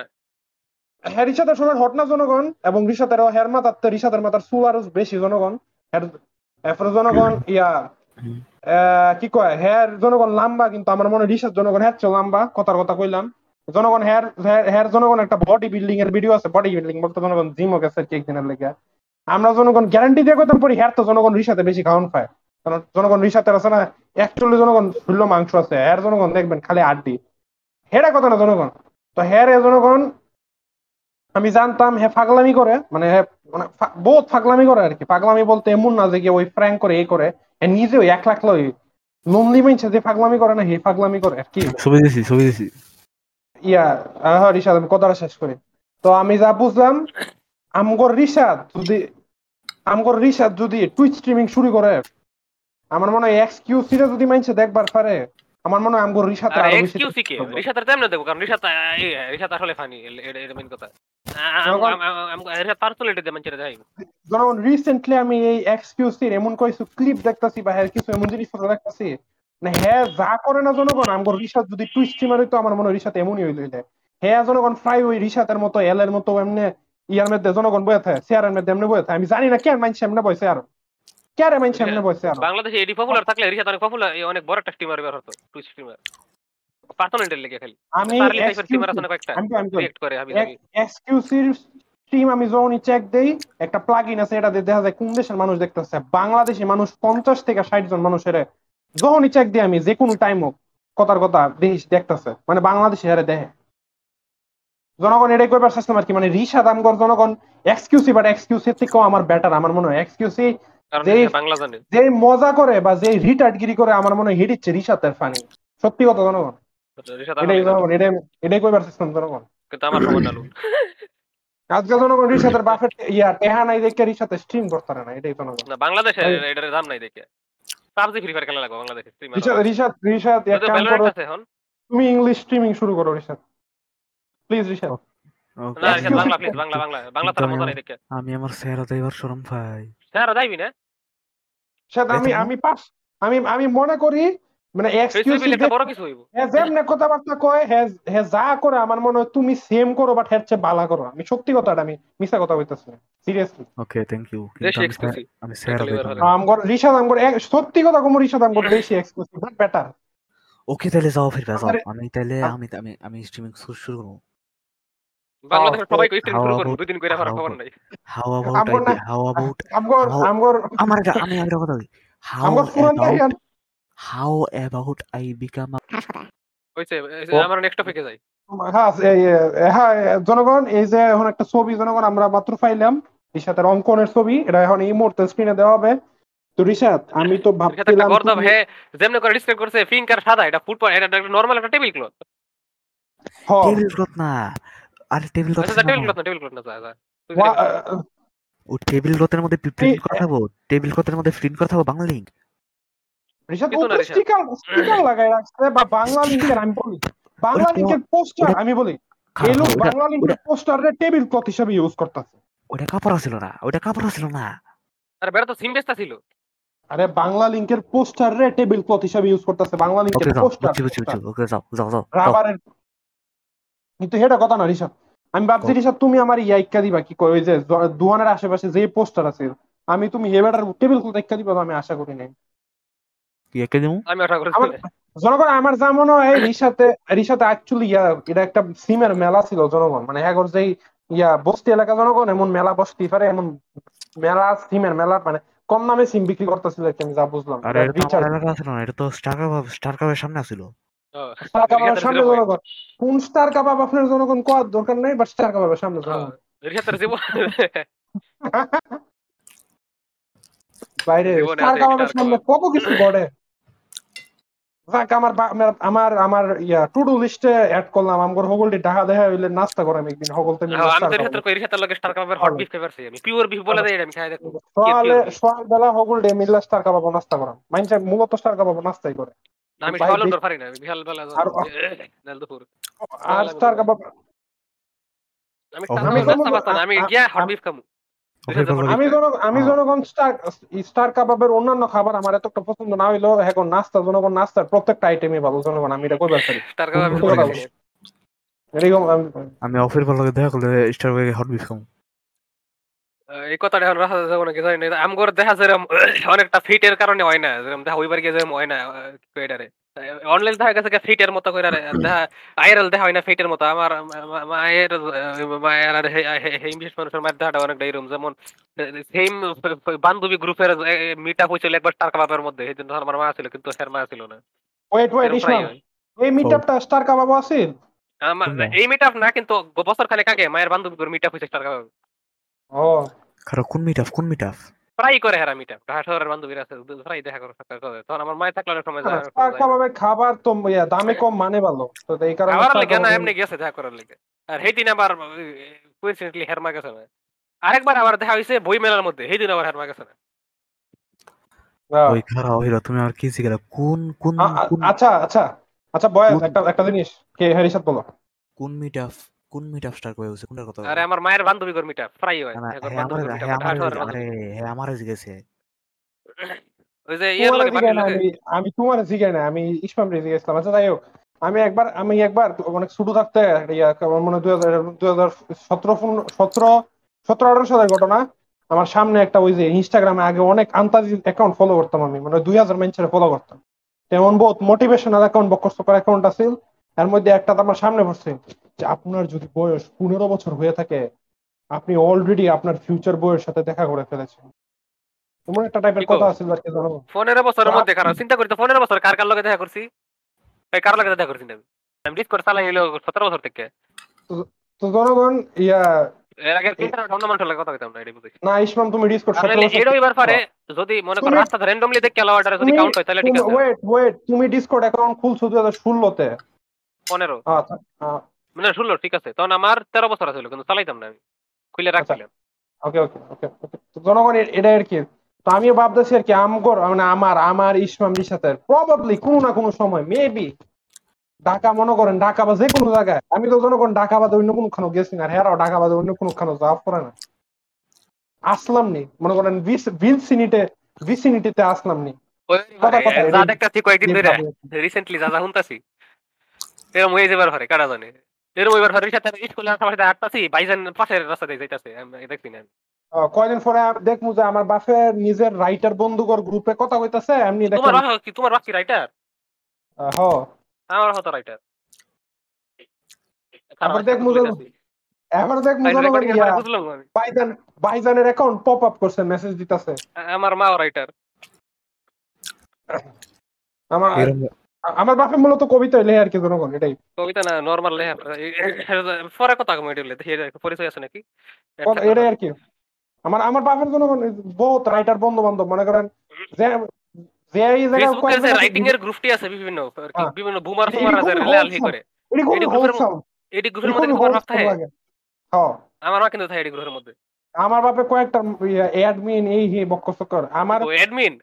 হ্যাঁ রিসাতের সময় হট না জনগণ এবং রিসাতের হের মাথার রিসাতের মাথার চুল আরও বেশি জনগণ। এরপরে জনগণ ইয়া কি কয়? হ্যার জনগণ লাম্বা কিন্তু আমার মনে হয় জনগণ হ্যার চেয়ে লম্বা কথার কথা কইলাম। জনগণ হ্যার হ্যার- জনগণ একটা বডি বিল্ডিং এর ভিডিও আছে বডি বিল্ডিং বলতে জনগণ জিমও গেছে কি একদিনের লেগে। আমরা জনগণ গ্যারান্টি দিয়ে কইতাম পরি হ্যার তো জনগণ রিসাতে বেশি খাওয়ান পায় কারণ জনগণ রিসাতের আছে না একচল্লিশ জনগণ শূন্য মাংস আছে হ্যার জনগণ দেখবেন খালি আড্ডি হেরা কথা না জনগণ। তো হ্যার এ জনগণ আমি জানতাম হে পাগলামি করে মানে মানে বহুত পাগলামি করে আর কি পাগলামি বলতে এমন না যে কি ওই ফ্র্যাঙ্ক করে এই করে নিজেও এক লাখ লই নন্দী মাইনছে যে পাগলামি করে না হে পাগলামি করে আর কি। ছবি দিছি ছবি দিছি। ইয়া আহ রিশাদ আমি কথাটা শেষ করি। তো আমি যা বুঝলাম আমগর রিশাদ যদি আমগর রিশাদ যদি টুইট স্ট্রিমিং শুরু করে আমার মনে হয় এক্সকিউসি রে যদি মাইনছে দেখবার পারে আমার মনে হয় আমগর রিশাদ আর আরও এক্সকিউসি কে? রিশাতের তেমনে দেবো কারণ রিশাত রিশাত আসলে ফানি এটা এটা মেইন কথা। রিশাত জনগণ রিসেন্টলি আমি এই এক্সকিউসির এমন কিছু ক্লিপ দেখতাছি বা হ্যাঁ কিছু এমন জিনিস দেখতাছি না হ্যাঁ যা করে না জনগণ আমগর রিসাত যদি টুইট স্ট্রিমার হইতো আমার মনে হয় রিসাত এমনই হইল হইলে হ্যাঁ জনগণ প্রায় ওই রিসাতের মতো এল এর মতো এমনি ইয়ার মধ্যে জনগণ বয়ে থাকে চেয়ারের মধ্যে এমনি বয়ে থাকে। আমি জানি না কেন মানছে এমনি বসে আর। কে রে মানছে এমনি বসে আর? বাংলাদেশে এডি পপুলার থাকলে অনেক পপুলার অনেক বড় একটা স্টিমার বের হতো টুইট স্টিমার পার্সোনালিটির লেগে খালি। আমি স্টিমার আছে না কয়েকটা আমি রিয়েক্ট করে চেক দেই একটা প্লাগইন আছে এটা দেখা যায় কোন দেশের মানুষ দেখতেছে। বাংলাদেশি মানুষ পঞ্চাশ থেকে ষাট জন মানুষের যখনই চেক দিই আমি যে কোনো টাইম হোক কথার কথা দেশ দেখতেছে মানে বাংলাদেশি হারে দেখে। জনগণ এটাই কইবার চেষ্টা আর কি মানে রিসা দামগর জনগণ এক্সকিউসি বাট এক্সকিউসি থেকেও আমার বেটার আমার মনে হয়। এক্সকিউসি যেই- মজা করে বা যে রিটার্ডগিরি করে আমার মনে হয় হিডিচ্ছে রিসাতের ফানি। সত্যি কথা জনগণ। রিশাত এটাই আসলে জনগণ এটাই এটাই কইবার চেষ্টা জনগণ। কিন্তু আমার সমান নালু আজকে জনগণ রিসাতের বাফের ইয়া টেহা নাই দেখে রিসাতে স্ট্রিম করতে না এটাই জনগণ। বাংলাদেশে এটার দাম নাই দেখে। পাবজি ফ্রি ফায়ার খেলা লাগবে বাংলাদেশে স্ট্রিমার রিসাদ রিসাদ রিসাদ এক কাম করো। তুমি ইংলিশ স্ট্রিমিং শুরু করো রিসাদ প্লিজ না রিশাত বাংলা প্লিজ বাংলা বাংলা। বাংলা তার মজা নাই দেখে। আমি আমার চেহারাতে এবার শরম পাই। স্যার যাইবি না? সেটা আমি আমি পাস আমি আমি মনে করি মানে এক্সকিউজ বড় কিছু হইব। যেমনে কথাবার্তা কয় হে হে যা করে আমার মনে হয় তুমি সেম করো বাট হের চেয়ে বালা করো। আমি সত্যি কথাটা আমি মিছা কথা বলতেছি সিরিয়াসলি ওকে থ্যাংক ইউ আমি ভালো। আমগর আমগর সত্যি কথা কমো রিসাদ আমগর বেশি এক্সক্লুসিভ বাট বেটার ওকে তাহলে যাও ফিরবে যাও আমি তাহলে আমি আমি আমি স্ট্রিমিং শুরু শুরু করব। বাংলাদেশের সবাই স্ট্রিম শুরু দুই দিন কইরা খবর নাই। আমগর আমগর আমার আমি একটা কথা বলি। হইছে আমরা নেক্সট টপিকে যাই। হ্যাঁ হ্যাঁ জনগণ এই যে এখন একটা ছবি জনগণ আমরা মাত্র পাইলাম রিসাতের অঙ্কনের ছবি এটা এখন এই মুহূর্তে স্ক্রিনে দেওয়া হবে। তো রিসাত আমি তো একটা ভাবছিলাম গর্দব হে যেমনে করে ডিসক্রাইব করছে পিঙ্ক আর সাদা এটা ফুটবল এটা নরমাল একটা টেবিল ক্লথ। টেবিল ক্লথ না। আরে table cloth table cloth table cloth না বলছিস। ও টেবিল ক্লথের মধ্যে প্রিন্ট করা থাকব টেবিল ক্লথের মধ্যে প্রিন্ট করা থাকব বাংলা লিঙ্ক রিসাত কিছু উপরে স্টিকার স্টিকার লাগাই রাখছে বা বাংলা লিঙ্কের আমি বলি। বাংলা লিঙ্কের পোস্টার আমি বলি। এই লোক বাংলা লিঙ্কের পোস্টারে টেবিল ক্লথ হিসেবে ইউজ করতেছে। ওটা কাপড় ছিল না ওটা কাপড় ছিল না। আরে বেটা তো সিম বেস্তা ছিল। আরে বাংলা লিঙ্কের পোস্টারে টেবিল ক্লথ হিসেবে ইউজ করতেছে বাংলা ওকে লিঙ্কের পোস্টার ওকে যাও যাও যাও। রাবারের কিন্তু এটা কথা না রিসাব আমি ভাবছি ও। রিসাব তুমি আমার ইয়াইকা দিবা কি কই ওই যে দুয়ানের আশেপাশে যে পোস্টার আছে আমি তুমি হেবেটার টেবিল ক্লথ একটা দিবা আমি আশা করি নাই। কি একে দিমু? আমি আশা করি জনগণ আমার যা মনে হয় রিসাতে রিসাতে অ্যাকচুয়ালি ইয়া এটা একটা সিমের মেলা ছিল জনগণ মানে এখন যেই ইয়া বস্তি এলাকা জনগণ এমন মেলা বসতেই পারে এমন মেলা সিমের মেলা মানে কম দামে সিম বিক্রি করতেছিল আমি যা বুঝলাম। আরে এটা তো রিচার্জ। আমার এলাকা ছিল না এটা তো স্টার কাপ স্টার কাপের সামনে ছিল সামনে জনগণ। কোন স্টার কাবাব আপনার জনগণ কোয়ার দরকার নেই বাট স্টার কাবাবের সামনে বাইরে স্টার কাবাবের সামনে কত কিছু ঘটে? আমার আমার- আমার ইয়া টু ডু লিস্টে অ্যাড করলাম। আমার হগলটি ঢাকা দেখা হইলে নাস্তা করাম একদিন। হগল আমি তো লগে স্টার হট বিফ আমি। পিওর বিফ বলে দেই আমি খাই দেখো। সকালে সকালবেলা মিল্লা স্টার কাবাব নাস্তা করাম। মাইনছে মূলত স্টার কাবাব নাস্তাই করে। আমি ভাই, সকালে পারি না বিহাল বেলা নাল দুপুর আর স্টার কাবাব আমি আমি আমি কোনো- নাস্তা পাস্তা না, আমি আ- গিয়া হট বিফ খামু। ওকে রিহাতের বলো hot আমি আমি হ্যাঁ। জনগণ স্টার স্টার কাবাবের অন্যান্য খাবার আমার এত একটা পছন্দ না হইল এখন নাস্তা জনগণ নাস্তার প্রত্যেকটা আইটেমই ভালো জনগণ আমি এটা কইবার পারি। স্টার কাপ আমি অফের ভালো দেখা করলে স্টার হট বিফ খামু। এই কথাটা এখন রাখা যাবে নাকি জানি না আমগর দেখা যেরকম [COUGHS] অনেকটা ফিটের কারণে হয় না যেরকম দেখা ওইবার গিয়ে যেরকম হয় না অনলাইন দেখা গেছে ফিটের মতো করে দেখা আইরাল দেখা হয় না ফিটের মতো। আমার মায়ের মায়ের আর হে- হে- হে মানুষের মায়ের দেখাটা অনেকটা এরকম যেমন সেম বান্ধবী গ্রুপের মিট আপ হয়েছিল একবার স্টার কাবাবের মধ্যে সেই জন্য আমার মা ছিল কিন্তু স্যার মা ছিল না। Wait wait Islam. এই মিটআপটা স্টার কাবাব আছে আমার এই মিট আপ না কিন্তু বছর খানেক আগে মায়ের বান্ধবী মিট আপ হয়েছে টার কাবাব ও। খারাপ কোন মিট আপ কোন মিট আপ প্রায় করে হেরা মিট আপ ঢাকা শহরের বান্ধবীরা আছে প্রায় দেখা করে সাক্ষাৎ করে তখন আমার মায়ের থাকলে অনেক সময় যায়। কাবাবের খাবার তো ইয়া, দামে কম মানে ভালো। তো এই কারণে খাবার লেগে না এমনি গেছে দেখা করার লেগে। আর সেই দিন আবার কোইন্সিডেন্টলি হেরমা গেছে না। আরেকবার আবার দেখা হইছে বই মেলার মধ্যে সেই দিন আবার হেরমা গেছে না। হ্যাঁ। ওই খারাপ হইল তুমি আর কি শিখে কোন কোন আচ্ছা আচ্ছা। আচ্ছা বয়স একটা একটা জিনিস। কে হ্যারিসাত বলো। কোন মিট আপ কোন মিট আপ স্টার করে হইছে কোনটার কথা আরে আমার মায়ের বান্ধবী গর মিটা প্রায় হয়। ঢাকা আমারে আরে বান্ধবী। হে জিগেছে ওই যে ইয়ের লগে আমি তোমার জিগাই না আমি ইসমাম রে জিজ্ঞেসলাম আচ্ছা যাই হোক আমি একবার আমি একবার অনেক ছোট থাকতে আমার মনে হয় দুই হাজার দুই হাজার সতেরো সতেরো সতেরো আঠারো সালের ঘটনা। আমার সামনে একটা ওই যে ইনস্টাগ্রামে আগে অনেক আন্তাজি অ্যাকাউন্ট ফলো করতাম আমি মানে দুই হাজার মেনচারে ফলো করতাম। তেমন বহুত মোটিভেশনাল অ্যাকাউন্ট বকর অ্যাকাউন্ট আছে এর মধ্যে একটা তো আমার সামনে পড়ছে। যে আপনার যদি বয়স পনেরো বছর হয়ে থাকে আপনি অলরেডি আপনার ফিউচার বইয়ের সাথে দেখা করে ফেলেছেন। এমন একটা টাইপের কথা আছে আর কি জানো পনেরো বছরের তো মধ্যে খারাপ। চিন্তা করি তো পনেরো বছর কার কার লগে দেখা করছি? এই কার লগে দেখা করছি আমি? আমি ডিসকর্ড চালাই হইল সতেরো বছর থেকে। তো জনগণ ইয়া এর আগে অন্য মানুষের লগে কথা কইতাম না এটা বুঝছি না ইসমাম তুমি ডিসকর্ড এটাও এবার পারে যদি মনে করো র্যান্ডমলি দেখে যদি কাউন্ট হয় তাহলে ঠিক আছে। ওয়েট ওয়েট তুমি ডিসকর্ড অ্যাকাউন্ট খুলছো দুই হাজার ষোলোতে? পনেরো। আচ্ছা মানে ষোলো ঠিক আছে। তখন আমার তেরো বছর আছে কিন্তু চালাইতাম না আমি। খুলে রাখছিলাম। ওকে ওকে ওকে জনগণ এটা আর কি। তো আমিও ভাবতেছি আর কি আমগর মানে আমার আমার রিসাতের প্রবাবলি কোনো না কোনো সময় মেবি ঢাকা মনে করেন ঢাকা বা যে কোনো জায়গায় আমি তো জনগণ ঢাকা বাদে অন্য কোনো খানো গেছি না আর হেরাও ঢাকা বাদে অন্য কোনো খানো যাওয়া করে না। আসলাম নি মনে করেন ভিনসিনিটে ভিসিনিটিতে আসলাম নি। কথা কথা, কয়েকদিন ধরে রিসেন্টলি যা যা শুনতাছি এরকম হয়ে যাবার কারা জানে? এরকম এবার পারে সাথে স্কুলে আসার সাথে আটতাছি বাইজান পাশের রাস্তা দিয়ে যাইতাছে দেখছি না। কয়দিন পরে দেখমু যে আমার বাপের নিজের রাইটার বন্ধুকর গ্রুপে কথা কইতাছে এমনি তোমার কি তোমার বাকি রাইটার হ। আমার হতো রাইটার আবার দেখমু যে- এবার দেখ তাই জনগণ রেকর্ডিং এর পরে বুঝলাম আমি। ভাইজান ভাইজানের অ্যাকাউন্ট পপ আপ করছে মেসেজ দিতেছে। আমার মা রাইটার আমার আমার বাপে মূলত কবিতা লেখে আর কি জনগণ এটাই। কবিতা না নরমাল লেখা পরে কথা কম এটা পরিচয় আছে নাকি? এটাই আর কি। আমার আমার বাপের জনগণ বহুত রাইটার বন্ধু বান্ধব মনে করেন যে যে এই জায়গায় রাইটিং এর গ্রুপটি আছে বিভিন্ন হ্যাঁ। বিভিন্ন বুমার ফুমার আছে রেলাল করে। এটি এটি গ্রুপের এটি গ্রুপের মধ্যে কি তোমার ভাব থাকে। হ্যাঁ, কিন্তু থাকে এডি গ্রুপের মধ্যে। আমার বাপে কয়েকটা অ্যাডমিন এই হে আমার অ্যাডমিন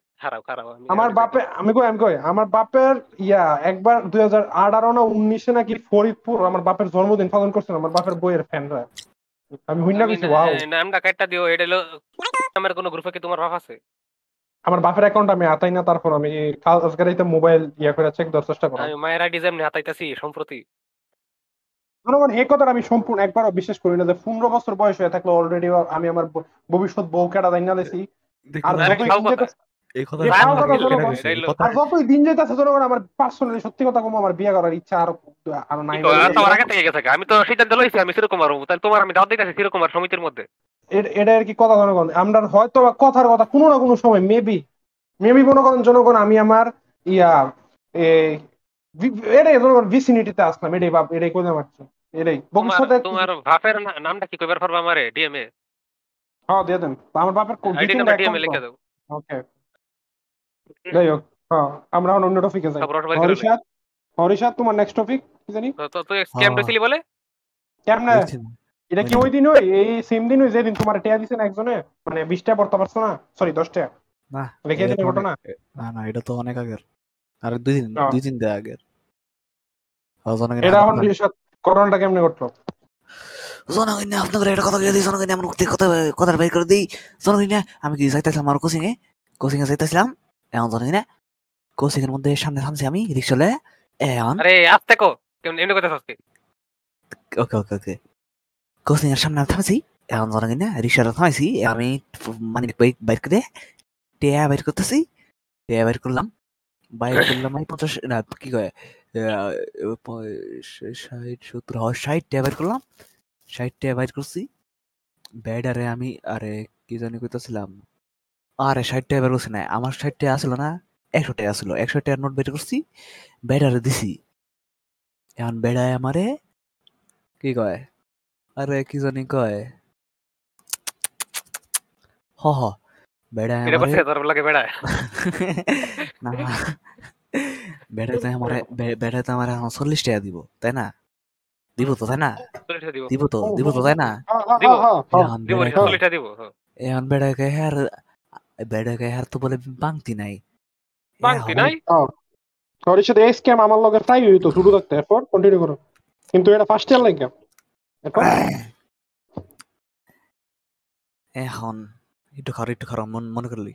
আমার বাপে আমি কই আমি কই? আমার বাপের ইয়া একবার দুই হাজার আঠারো না উনিশে নাকি ফরিদপুর আমার বাপের জন্মদিন পালন করছেন আমার বাপের বইয়ের ফ্যানরা। আমি হুইনা না- ওয়াও নামটা কাটটা দিও এটা হলো আমার কোন গ্রুপে কি তোমার ভাব আছে? আমার বাপের অ্যাকাউন্ট আমি আতাই না তারপর আমি কাল আজকে রাইতে মোবাইল ইয়া করে চেক দেওয়ার চেষ্টা করলাম আমি মায়ের আইডি যেমনি হাতাইতাছি সম্প্রতি। জনগণ এই কথাটা আমি সম্পূর্ণ একবারও বিশ্বাস করি না যে পনেরো বছর বয়স হয়ে থাকলে অলরেডি আমি আমার ভবিষ্যৎ বউ কেটা জানি লেছি আর কথা। এই আমার কথা কেটে জনগণ, গেছে, এটাই এই লোক। কথা- আর যতই দিন যেতেছে জনগণ আমার পার্সোনালি সত্যি কথা কম আমার বিয়ে করার ইচ্ছা আরও আরও নাই কি কয়, আর তোমার আগে থেকে গেছে আমি তো সিদ্ধান্ত লইছি আমি চিরকুমার হব। তাহলে তোমার আমি দাওয়াত দিতেছি চিরকুমার সমিতির মধ্যে। এটা আর কি কথা জনগণ? আমরা হয়তো বা কথার কথা কোনো না কোনো সময় মেবি মেবি মনে করেন জনগণ আমি আমার ইয়া এটাই জনগণ ভিসিনিটিতে আসলাম এটাই বাপ এটাই কোথায় মারছি এটাই। ভবিষ্যতে তোমার বাপের নামটা কি কইবার পারবা আমারে? ডিএমএ হ্যাঁ দিয়ে দেন। আমার বাপের ডিএমএ লিখে দাও। ওকে যাই হোক হ্যাঁ আমরা অন্য টপিকে যাই। হরিষাদ? হরিষাদ তোমার নেক্সট টপিক কি জানি? তো তুই স্ক্যাম হ্যাঁ। দিছিলি বলে? বলছি না। এটা কি ওই দিন ওই? এই সেম দিন ওই যেদিন তোমার টেয়া দিছেন একজনে? মানে বিশ টাকা পড়তে পারছ না? সরি দশ টাকা না লিখে দিন ঘটনা? না না এটা তো অনেক আগের। আর দুই দিন হ্যাঁ। দুই দিন দেয় আগের। এটা এখন আপনার- হরিষাদ করোনাটা কেমনে ঘটলো? জনগণ আপনাদের একটা কথা বলে দিই জনগণ এমন উঠতে কথা কথা বের করে দিই। জনগণ আমি কি যাইতেছিলাম? আমার কোচিং এ কোচিং এ যাইতেছিলাম। এমন জনগণ কোচিং এর মধ্যে সামনে থামছি আমি রিক্সালে এমন। আরে আস্তে কো এমনি কথা আজকে ওকে ওকে ওকে। কোচিং এর সামনে থামছি এখন জনগণ রিক্সাটা থামাইছি আমি মানে বাইক বাইক করে টেয়া বাইর করতেছি টেয়া বাইর করলাম। বাইর [COUGHS] করলাম আমি পঞ্চাশ না কি কয় ষাট সত্তর হয় ষাট টেয়া বাইর করলাম। ষাট টেয়া বাইর করছি। ব্যাডারে আমি আরে কি জানি কইতেছিলাম। আরে ষাট টাকা বের করছি না আমার ষাট টাকা আসলো না একশো টাকা আসলো। একশো টাকার নোট বের করছি ব্যাডারে দিছি। এখন বেড়ায় আমারে কি কয়? আরে কি জানি কয়? হ হ। বেড়ায় [LAUGHS] না বেড়াতে আমার বেড়াতে আমার এখন চল্লিশ টাকা দিব তাই না? দিব তো তাই না? চল্লিশটা দিব। দিব তো দিব তো তাই না? দিব। এখন হ্যাঁ। এখন বেড়াকে হার তো বলে বাংতি নাই। বাংতি নাই? এই স্ক্যাম আমার লগে প্রায় হইতো শুরু এরপর কন্টিনিউ করো। কিন্তু এটা ফার্স্ট ইয়ার লাগে। এখন একটু খারাপ একটু খারাপ মন মনে করলি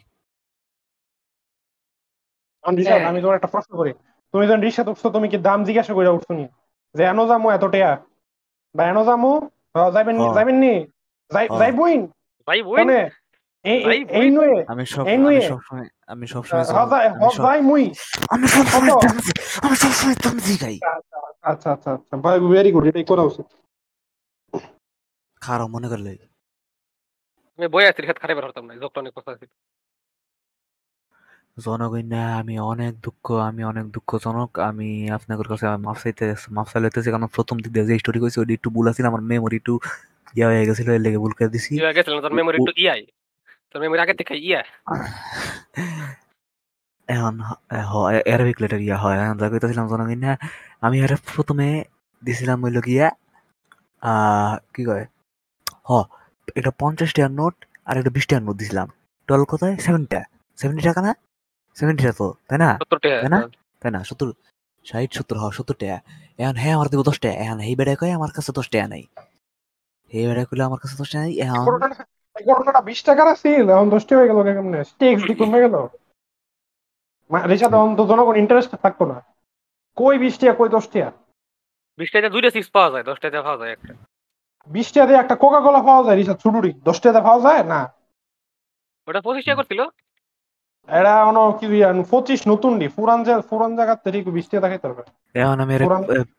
আমি আমি তোমার একটা প্রশ্ন করি। তুমি যখন রিক্সা উঠছো তুমি কি দাম জিজ্ঞাসা করে উঠছো নি? যে এনো যামু এত টেয়া? বা এনো যামু যাইবেন নি হ্যাঁ। যাইবেন নি? যাই হ্যাঁ। যাইবইন? আমি সব আচ্ছা। আচ্ছা আচ্ছা ভাই ভেরি গুড এটাই করা উচিত। খারাপ মনে করলি। আমি বই আছি খেত খারাপ হতাম না যখন অনেক কথা আছে। জনগণা আমি অনেক দুঃখ আমি অনেক দুঃখজনক। আমি আপনাদের কাছে মাফ চাইতে মাফ চাইতেছি কারণ প্রথম দিক দিয়ে যে স্টোরি কইছি ওটি একটু ভুল আছিল আমার মেমোরি একটু ইয়া হয়ে গেছিল এর লেগে ভুল করে দিছি। ইয়া গেছিলাম তোর মেমোরি একটু ইয়াই। তোর মেমোরি আগে থেকে ইয়া। এখন অ্যারাবিক লেটার ইয়া হয়। এখন যা কইতেছিলাম জনগণা আমি আরে প্রথমে দিছিলাম হইল গিয়া আহ, কি কয়? হ এটা পঞ্চাশ টাকার নোট আর এটা বিশ টাকার নোট দিছিলাম। টোটাল কোথায় সেভেন্টিটা সেভেন্টি টাকা না? সেভেন্টিটা তো তাই না? তাই না? তাই না? সত্তর ষাট সত্তর হ সত্তর টাকা এখন হ্যাঁ আমার দিব দশ টাকা এখন এই বেড়ায় কয়? আমার কাছে দশ টাকা নাই। এই বেড়ায় কইলে আমার কাছে দশ টাকা নাই এখন ঘটনাটা- বিশ টাকার আছিল এখন দশটি হয়ে গেল কেমনে? টেক্স দি কমে গেল? রিসাদ এখন তো জনগণ ইন্টারেস্ট থাকতো না। কই বিশ টাকা কই দশ টাকা? বিশ টাকা দুইটা সিক্স পাওয়া যায় দশ টাকা পাওয়া যায় একটা। বিশ টাকা দিয়ে একটা কোকা কোলা পাওয়া যায় রিসাদ ছুটুরি দশ টাকা পাওয়া যায়? না। ওটা পঁচিশ টাকা করছিল। এরা অন কি বিয়ান পঁচিশ নতুন ডি পুরান পুরান জায়গার থেকে বিশ টাকা দেখাইতে পারবে। এখন আমি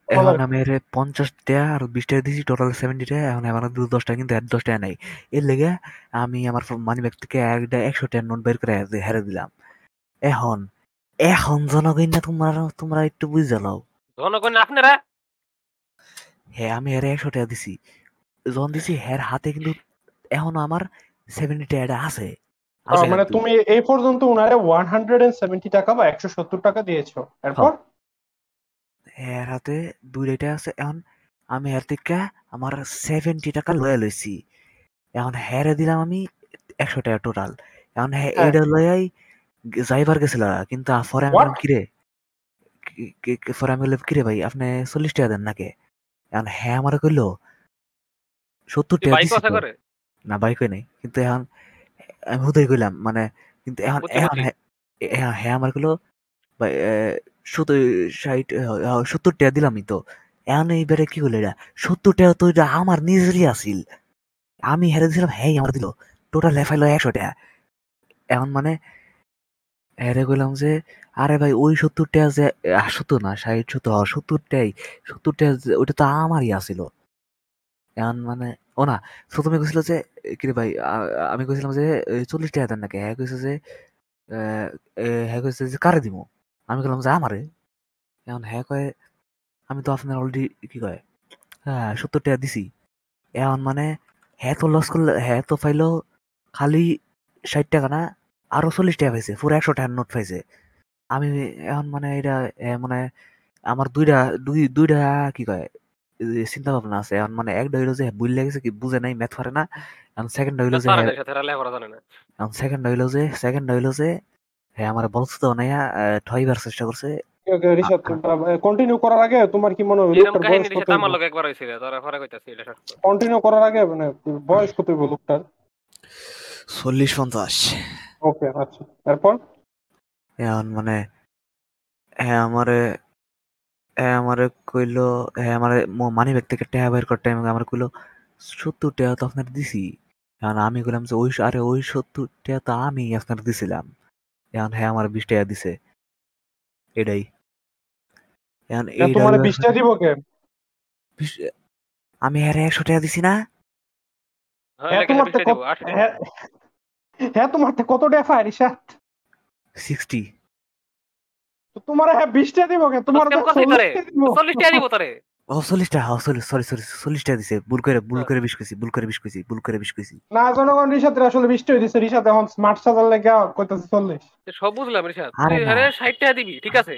এখন আমি এর পঞ্চাশ টাকা আর বিশ টাকা দিয়েছি টোটাল সেভেন্টি টাকা এখন আমার দু দশ টাকা কিন্তু এক দশ টাকা নাই। এর লেগে আমি আমার মানি ব্যাগ থেকে একটা একশো টাকার নোট বের করে হারে- হারে দিলাম। এখন এখন জনগণ না তোমরা তোমরা একটু বুঝে যাও জনগণ আপনারা? হ্যাঁ আমি এর একশো টাকা দিছি। যখন দিছি হ্যার হাতে কিন্তু এখনও আমার সেভেন্টি টাকাটা আছে আহ, আছে। মানে তুমি এই পর্যন্ত উনারে ওয়ান হান্ড্রেড এন্ড সেভেন্টি টাকা বা একশো সত্তর টাকা দিয়েছ। এরপর? এর হাতে দুইটা আছে। এখন আমি এর থেকে আমার সেভেন্টি টাকা লয়ে লইছি। এখন হেরে দিলাম আমি একশো টাকা টোটাল এখন হ্যাঁ। লয়াই যাইবার গেছিল কিন্তু পরে আমি কিরে? পরে আমি বললাম কিরে ভাই আপনি চল্লিশ টাকা দেন নাকি? এখন হ্যাঁ আমার কইলো সত্তর টাকা না বাইক নেই। কিন্তু এখন আমি হুদাই কইলাম মানে কিন্তু এখন এখন হ্যাঁ- হ্যাঁ হ্যাঁ আমার ভাই সত্তর ষাট সত্তর টাকা দিলামই তো। এখন এইবারে কি হলো এটা? সত্তর টাকা তো এটা আমার নিজেরই আসিল আমি হেরে দিয়েছিলাম হ্যাঁ আমার দিল। টোটাল লেফাইলো একশো টাকা। এখন মানে হেরে কইলাম যে আরে ভাই ওই সত্তর টাকা যে সত্তর না ষাট সত্তর সত্তর টাই সত্তর টাকা ওইটা তো আমারই আসিল এখন মানে ও না, প্রথমে কইছিল যে, কিরে ভাই আমি কইছিলাম যে চল্লিশ টাকা দেন নাকি? হ্যাঁ কইছে যে হ্যাঁ কইছে যে, কারে দিব আমি কইলাম যে, আমারে? এখন হ্যাঁ কয়, আমি তো আপনার অলরেডি কি কয় হ্যাঁ সত্তর টাকা দিছি। এখন মানে হ্যাঁ তো লস করলে হ্যাঁ তো পাইলো, খালি ষাট টাকা না, আরও চল্লিশ টাকা পাইছে, পুরো একশো টাকার নোট পাইছে। আমি এখন মানে এটা মানে আমার দুইটা, দুই, দুইটা কি কয় চিন্তা ভাবনা আছে এখন মানে একটা হইল যে বুঝ লেগেছে কি বুঝে নাই ম্যাথ পারে না। এখন সেকেন্ড হইল যে সাথে লেখা জানে না এখন সেকেন্ড হইল যে সেকেন্ড হইল যে হ্যাঁ আমার বলছে তো নাইয়া ঠইবার চেষ্টা করছে কন্টিনিউ করার আগে তোমার কি মনে হয়? আমার লোক একবার হইছিল তোরা পরে কইতাছি এটা কন্টিনিউ করার আগে মানে বয়স কত হইব লোকটার চল্লিশ পঞ্চাশ। ওকে আচ্ছা। তারপর এখন মানে হ্যাঁ আমারে হ্যাঁ আমারে কইলো হ্যাঁ আমারে মানি ব্যাগ থেকে টাকা বের করতে টাইম আমার কইলো সত্তর টাকা তো আপনার দিছি। এখন আমি কইলাম যে ওই আরে ওই সত্তর টাকা তো আমি আপনার দিছিলাম। এখন হ্যাঁ আমার বিশ টাকা দিছে। এটাই। এখন তা এইটা তোমার হইবার বিশটা পরে দিব কে? বিশ- আমি হ্যাঁ একশো টাকা দিছি না। হ্যাঁ হ্যাঁ তোমার বিষয় দিব আট হ্যাঁ হ্যাঁ তোমার তে কত টাকা পায় ঋষাদ সিক্সটি। তো তোমার হ্যাঁ বিশটা দিব কে? তোমার কেমন কথা করে? 40 টা দিব। চল্লিশ টাকা দিব তোরে। ও চল্লিশ টাকা সরি সরি সরি চল্লিশ দিছে। ভুল করে ভুল। করে বিশ কইছি ভুল করে বিশ কইছি ভুল করে বিশ কইছি। না জনগণ ঋষাদের আসলে বৃষ্টি দিছে। ঋষাদ এখন স্মার্ট সাজার লেগে কইতাছে চল্লিশ। সব বুঝলাম রিশাদ তুই আরে ষাট দিবি ঠিক আছে?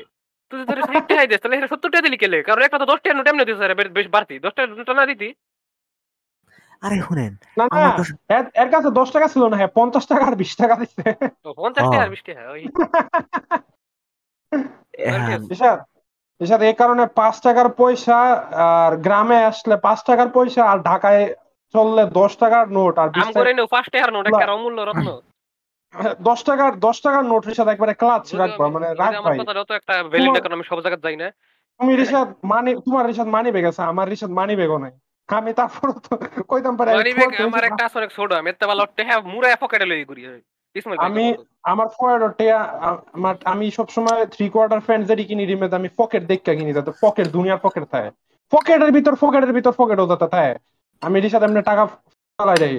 তুই যদি ষাট টাকা দিস তাহলে এটা দিলি কেলে? কারণ একটা তো দশ টাকা নোট এমনি বেশ বাড়তি। দশ টাকা নোট না দিতি? আরে শুনেন না না কাছে এর- এর কাছে দশ টাকা ছিল না হ্যাঁ পঞ্চাশ টাকা আর বিশ টাকা দিচ্ছে পঞ্চাশ টাকা। আর বিশ টাকা [LAUGHS] হ্যাঁ, ঋষাদ এই কারণে পাঁচ টাকার পয়সা আর গ্রামে আসলে পাঁচ টাকার পয়সা আর ঢাকায় চললে দশ টাকার নোট আর পাঁচ টাকার নোট একটা অমূল্য রত্ন দশ টাকার দশ টাকার নোট ঋষাদ একবারে ক্লাচ রাখবা মানে রাখ আমার ভাই একটা ভ্যালিড সব জায়গায় যাই না। তুমি ঋষাদ মানি তোমার ঋষাদ মানি বেগ আছে আমার ঋষাদ মানি বেগও নাই। আমি তারপর তো কইতাম পারে মানি আমার একটা আছে অনেক ছোট আমি এত ভালো মুড়া পকেটে লই ঘুরি আমি আমার ফয়ের আমার আমি সবসময় থ্রি কোয়ার্টার ফ্রেন্ড যেটি কিনি রিমেতে আমি পকেট দেখতে কিনি যাতে পকেট দুনিয়ার পকেট থাকে। পকেটের ভিতর পকেটের ভিতর পকেট যাতে থাকে। আমি রিসাদ এমনি টাকা ফালাই যাই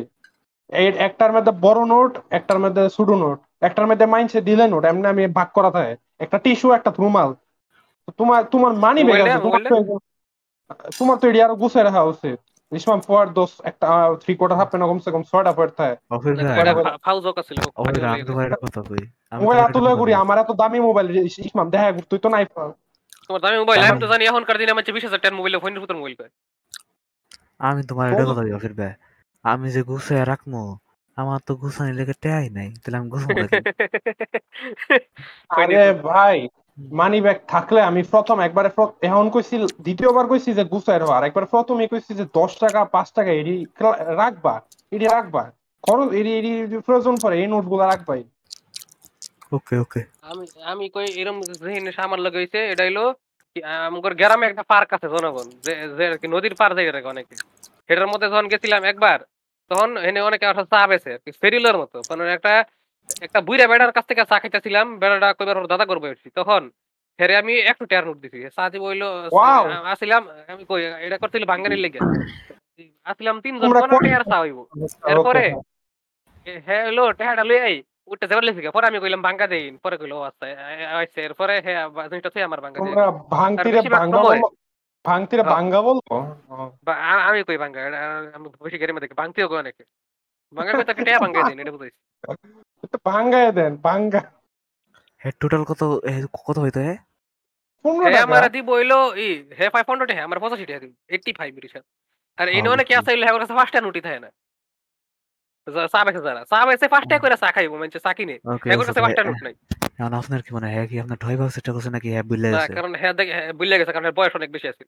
এই একটার মধ্যে বড় নোট একটার মধ্যে ছোট নোট একটার মধ্যে মাইনসে দিলে নোট এমনি আমি ভাগ করা থাকে। একটা টিস্যু একটা রুমাল তোমার তোমার মানি বেগ আছে তোমার তো এটি আরও গুছিয়ে রাখা উচিত। ইসমাম ফোয়ার দোষ একটা থ্রি কোয়ার্টার হাফ কথা কই। আমি মোবাইল এত লয় করি আমার এত দামি মোবাইল ইসমাম দেখা তুই তো নাই তোমার দামি মোবাইল আমি তো জানি এখনকার দিনে আমার বিশ হাজার টাকার মোবাইল ফোনের ভিতর মোবাইল আমি তোমার এটা কথা কই অফিস ভাই। আমি যে গুছায় রাখমু আমার তো গুছানি লেগে টেয়াই নাই তাহলে আমি গুছাবো [LAUGHS] আরে ভাই মানি ব্যাগ থাকলে আমি প্রথম একবারে এখন কইছি দ্বিতীয়বার কইছি যে গুছাই আর একবার প্রথমে কইছি যে দশ টাকা পাঁচ টাকা এডি রাখবা এডি রাখবা। খরচ এডি এডি প্রয়োজন পড়ে এই নোটগুলা রাখবাই। ওকে ওকে। আমি আমি কই এরকম জিনিস আমার লগে হইছে এটা হইল আমগর গ্রামে একটা পার্ক আছে জনগণ যে যে নদীর পার যাই রাখে অনেকে। সেটার মধ্যে যখন গেছিলাম একবার তখন এনে অনেকে আসলে চা বেছে ফেরিলের মতো। কারণ একটা একটা বুইরা বেড়ার কাছ থেকে চা খাইতেছিলাম বেড়াটা কইবার ওর দাদা করবে উঠছি। তখন হেরে আমি একটু টেয়ার নোট দিছি। হইল Wow! আসিলাম আমি কই এটা করছিল বাঙ্গানির লেগে। আসিলাম তিনজন তোমরা কোন কয়- টেয়ার চা হইব। এরপরে হ্যাঁ হলো টেহাটা লই আই উঠতে যাবার লেগে পরে আমি কইলাম বাঙ্গা দেইন পরে কইলো আচ্ছা আইছে। এরপরে হ্যাঁ জিনিসটা তুই আমার বাঙ্গা দেই। ভাঙতিরে ভাঙ্গা ভাঙতিরে হ্যাঁ। ভাঙ্গা বলো আমি কই বাঙ্গা এটা আমি বেশি গেরিমে দেখি। বাংতিও কই অনেকে। দেন এটা বুঝাইছি দেন হেড টোটাল কত কত হইতো হে পনেরো আমার দিব হইল ই হে 500 হে আমার 85 টাকা দিব 85 রিশাদ আর এই অনেকে আছে হইল হের কাছে ফার্স্ট নুটি থাকে না যা- চা বেছে যারা চা বেছে ফার্স্ট করে চা খাইবো মানে চা কিনে ওকে কাছে ফার্স্ট নুট নাই এখন আপনার কি মানে হ্যাঁ কি আপনার ভাগ করছে নাকি হ্যাঁ কারণ হ্যাঁ বুঝলে গেছে কারণ বয়স অনেক বেশি আছে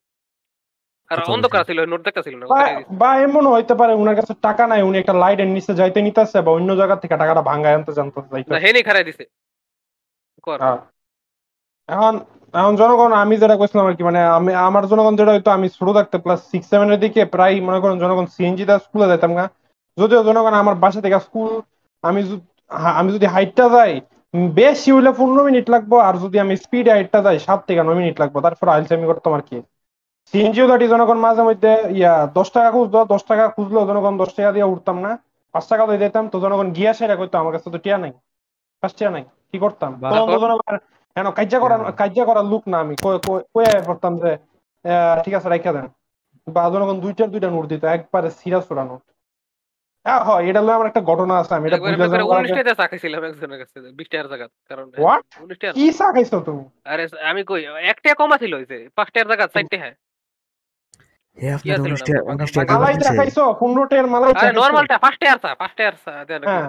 আর কত অন্ধকার ছিল নোট দেখতে ছিল না বা- ওখানে দিছে। বা এমন হইতে পারে উনার কাছে টাকা নাই উনি একটা লাইটের নিচে যাইতে নিতেছে বা অন্য জায়গা থেকে টাকাটা ভাঙ্গায় আনতে জানতে না হেনি খারাই দিছে। এখন এখন জনগণ আমি যেটা কইছিলাম আর কি মানে আমি আমার জনগণ যেটা হইতো আমি ছোট থাকতে ক্লাস সিক্স সেভেনের দিকে প্রায় মনে করেন জনগণ সিএনজি দা স্কুলে যাইতাম না। যদিও জনগণ আমার বাসা থেকে স্কুল আমি যদি আমি যদি হাইটটা যাই বেশি হইলে পনেরো মিনিট লাগবো আর যদি আমি স্পিডে হাইটটা যাই সাত থেকে নয় মিনিট লাগবো তারপর আইলস আমি করতাম আর কি। সিএনজিও দাটি জনগণ মাঝে মধ্যে ইয়া দশ টাকা খুঁজলো দশ টাকা খুঁজলো জনগণ দশ টাকা দিয়ে উঠতাম না। পাঁচ টাকা দিয়ে দিতাম তো জনগণ গিয়া সেটা করতো আমার কাছে তো টিয়া নাই পাঁচ টিয়া নাই কি করতাম? কেন কাজ্যা করার কাজ্যা করার লোক না আমি পড়তাম যে ঠিক আছে রাখা দেন। বা জনগণ দুইটার দুইটা নোট দিত একবারে সিরিয়াস ওরা নোট। হ্যাঁ হয় এটা আমার একটা ঘটনা আছে আমি এটা টাকা একজনের কাছে টাকার জায়গা কারণ টাকা কি তুমি? আরে আমি কই একটা কমা ছিল টাকার জায়গা চারটে হ্যাঁ। হে আছে টাকা টাকা মালাই মালাই আরে নরমালটা দেন হ্যাঁ।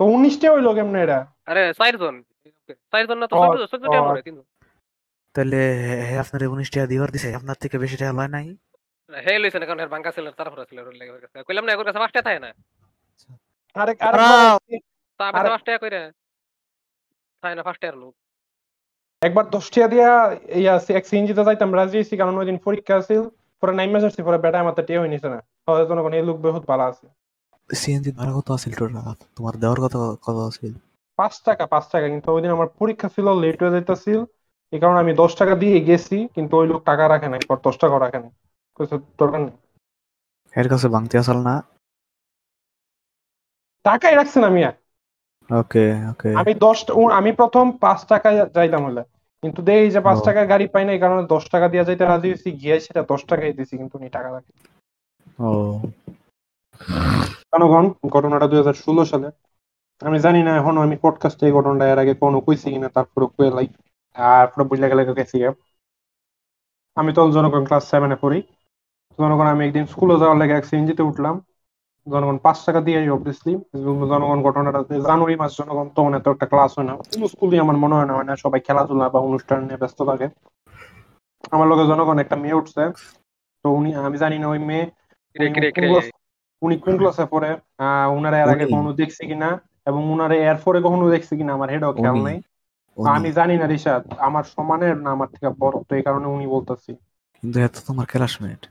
তো উনিশটা হইল কেমনে এটা আরে চারজন চারজন না তো ও, চোদ্দ চোদ্দ টাকা মরে তিনজন তাহলে হে- হে আপনার উনিশ টাকা দিবার দিছে আপনার থেকে বেশি টাকা লয় নাই? হে লইছে না কারণ এর বাঙ্কা ছিল তারপর ছিল ওর লেগে কইলাম না এর কাছে পাঁচ টাকা থাকে না। আরেক দাঁড়াও। আরেকবার চা আরে- টাকা কইরা থাকে না পাঁচ টাকার লোক। একবার দশ টাকা দিয়া ইয়া এক সিএনজিতে যাইতাম রাজি হইছি কারণ ওই দিন পরীক্ষা আছিল। পরে আসছি পরে বেটা আমার টিয়া না। জনগণ এই লোক বহুত ভালো আছে সিএনজি ভাড়া কত আছিল টোটাল তোমার দেওয়ার কত কত আছিল। পাঁচ টাকা পাঁচ টাকা কিন্তু ওই দিন আমার পরীক্ষা ছিল লেট হয়ে যাইতেছিল এই কারণে আমি দশ টাকা দিয়ে গেছি কিন্তু ওই লোক টাকা রাখে নাই পর দশ টাকা রাখে নাই। দরকার নেই এর কাছে ভাঙতে আসল না? টাকাই রাখছে না মিয়া ওকে ওকে আমি দশ আমি প্রথম পাঁচ টাকা যাইতাম হলে। কিন্তু দেখি যে পাঁচ। টাকার গাড়ি পাই না এই কারণে দশ টাকা দিয়ে যাইতে রাজি হয়েছি গিয়ে সেটা দশ টাকাই দিছি কিন্তু উনি টাকা রাখে জনগণ ঘটনাটা দুই হাজার ষোলো সালে। আমি জানি না এখন আমি পডকাস্টে এই ঘটনাটা এর আগে কোনো কইছি কিনা তারপরে কয়ে লাই আর পুরো বুঝলে গেলে গেছি গে। আমি তো জনগণ ক্লাস সেভেনে পড়ি। জনগণ আমি একদিন স্কুলে যাওয়ার লেগে এক সিএনজিতে উঠলাম। জনগণ পাঁচ টাকা দিয়ে অবভিয়াসলি জনগণ ঘটনাটা জানুয়ারি মাস জনগণ তখন এত একটা ক্লাস হয় না। কোনো স্কুলই আমার মনে হয় না হয় না সবাই খেলাধুলা বা অনুষ্ঠান নিয়ে ব্যস্ত থাকে। আমার লগে জনগণ একটা মেয়ে উঠছে। তো উনি আমি জানি না ওই মেয়ে উনি কোন ক্লাস- উনি কোন ক্লাসে পড়ে? আহ উনারে এর আগে কখনো দেখছি কিনা? এবং উনারা এর পরে কখনো দেখছি কিনা? আমার হেডও খেয়াল? নাই। আমি জানি না রিশাদ আমার সমানের না আমার থেকে বড় তো এই কারণে উনি বলতেছি। কিন্তু এত তোমার ক্লাসমেট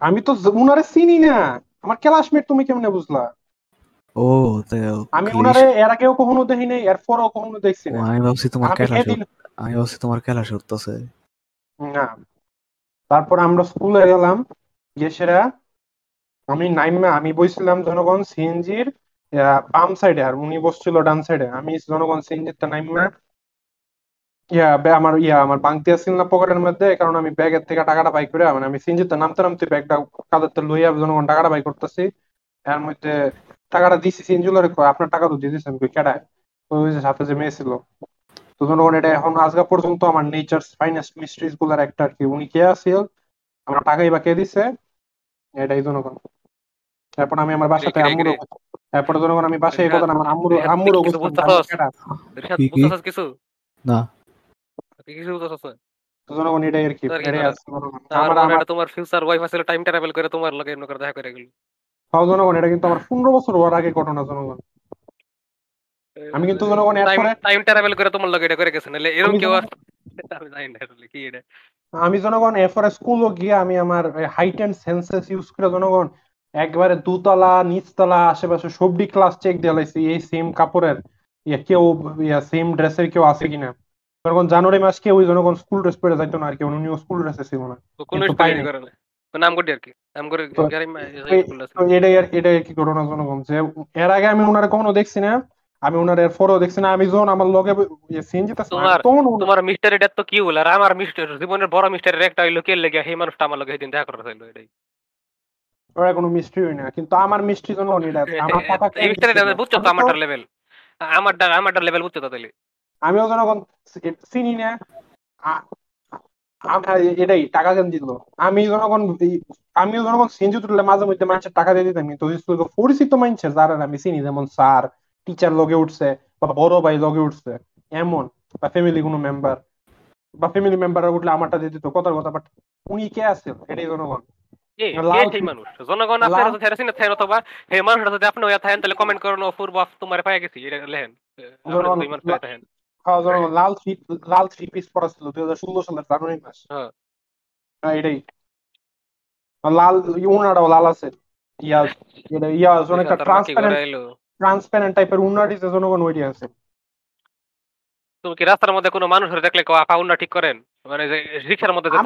আমি তো উনারে চিনি না। আমার ক্লাসমেট তুমি কেমনে বুঝলা? ও আমি উনারে এর আগেও কখনো দেখি নাই এর পরেও কখনো দেখছি না আমি ভাবছি তোমার ক্লাস আমি ভাবছি তোমার ক্লাস উঠতেছে। না। তারপর আমরা স্কুলে গেলাম গিয়ে সেরা আমি নাইমে আমি বসছিলাম জনগণ সিএনজির বাম সাইডে আর উনি বসছিল ডান সাইডে আমি জনগণ সিএনজির নাইমে ইয়া বে- আমার ইয়া আমার বাংতি আসছিল না পকেটের মধ্যে কারণে আমি ব্যাগের থেকে টাকাটা বাই করে মানে আমি সিএনজিতে নামতে নামতে ব্যাগটা কাঁধেতে লইয়া জনগণ টাকাটা বাই করতেছি। এর মধ্যে টাকাটা দিছি সিএনজিলারে আপনার টাকা তো দিয়ে দিচ্ছেন কই কেডায় ওই যে সাথে যে মেয়ে ছিল। তো জনগণ এটা এখন আজকে পর্যন্ত আমার নেচার ফাইনেস্ট মিস্ট্রিজগুলার একটা আর কি উনি কে আছিল? আমার টাকাই বা কে দিছে? এটাই জনগণ। তারপর আমি আমার বাসাতে কিরে। তারপরে জনগণ আমি বাসায় এই কথা আমার আম্মুরও রিহাদ, আম্মুরও কিছু? না। কিছু জনগণ এটাই আর কি জনগণ। মনে হয় তোমার ফিউচার ওয়াইফ আসলে টাইম ট্রাভেল করে তোমার লগে এমন করে দেখা করে গেল। জনগণ এটা কিন্তু আমার পনেরো বছর হওয়ার আগে ঘটনা জনগণ। আমি কিন্তু জনগণ টাইম এরপরে টাইম ট্রাভেল করে তোমার লগে এটা করে গেছে নাহলে এরকম আমি কেউ জনগণ- [LAUGHS] কি এটা। আমি জনগণ স্কুলও গিয়ে আমি আমার হাইট অ্যান্ড সেন্সেস ইউজ করে জনগণ একবারে দুতলা নিচতলা আশেপাশে সবডি ক্লাস চেক দিয়ে লাইছি এই সেম কাপড়ের ইয়া কেউ সেম ড্রেসের কেউ আছে কিনা। যখন জানুয়ারি মাস কেউ জনগণ স্কুল ড্রেস পরে যাইতো না আর কি উনিও স্কুল ড্রেসে ছিল না। তো কোন পাইনি। করে না। নাম করছি আর কি নাম করে তো তো এটাই আর এটাই আর কি ঘটনা জনগণ। যে এর আগে আমি ওনারে কখনো দেখছি না আমি ওনার এর পরেও দেখছি না আমি যখন আমার লগে সিন যেতেছে তখন তোমার মিস্টার এটা তো কি হলো? আর আমার মিস্টার জীবনের বড় মিস্টারের একটা হইল কে লেগে সেই মানুষটা আমার লগে সেদিন দেখা করতে চাইলো এটাই। ওরা কোনো মিস্ট্রি হয় না কিন্তু আমার মিষ্টি জনগণ এটা আমার [LAUGHS] কথা এই মিস্টার এটা বুঝছ তো আমারটার লেভেল আমারটা আমারটার লেভেল বুঝছ তো তাহলে আমিও জনগণ চিনি না। এটাই টাকা কেন দিল আমি জনগণ এই- আমিও জনগণ সিনজি তুললে মাঝে মধ্যে মানুষের টাকা দিয়ে দিতাম কিন্তু পরিচিত মানুষের যারা আমি চিনি যেমন স্যার টিচার লগে উঠছে বা বড় ভাই লগে উঠছে এমন বা ফ্যামিলি কোনো মেম্বার বা ফ্যামিলি মেম্বার উঠলে আমারটা দিয়ে দিত কথার কথা বাট উনি কে আছেন এটাই জনগণ। জনগণ আপনারা লাল- যদি হেরাসিন থাকেন অথবা হে মানুষটা যদি আপনি হইয়া থাকেন তাহলে কমেন্ট করুন অপূর্ব তোমার পায়ে গেছি লেহেন জনগণ লাল থ্রি লাল থ্রি পিস পরা ছিল দুই হাজার ষোলো সালের জানুয়ারি মাস হ্যাঁ। এটাই লাল উনাটাও লাল আছে ইয়া এটা ইয়া ট্রান্সপারেন্ট ট্রান্সপারেন্ট টাইপের জনগণ ওইটি আছে তুমি কি রাস্তার মধ্যে কোনো মানুষের দেখলে আপা উন্না ঠিক করেন মানে যে রিক্সার মধ্যে যে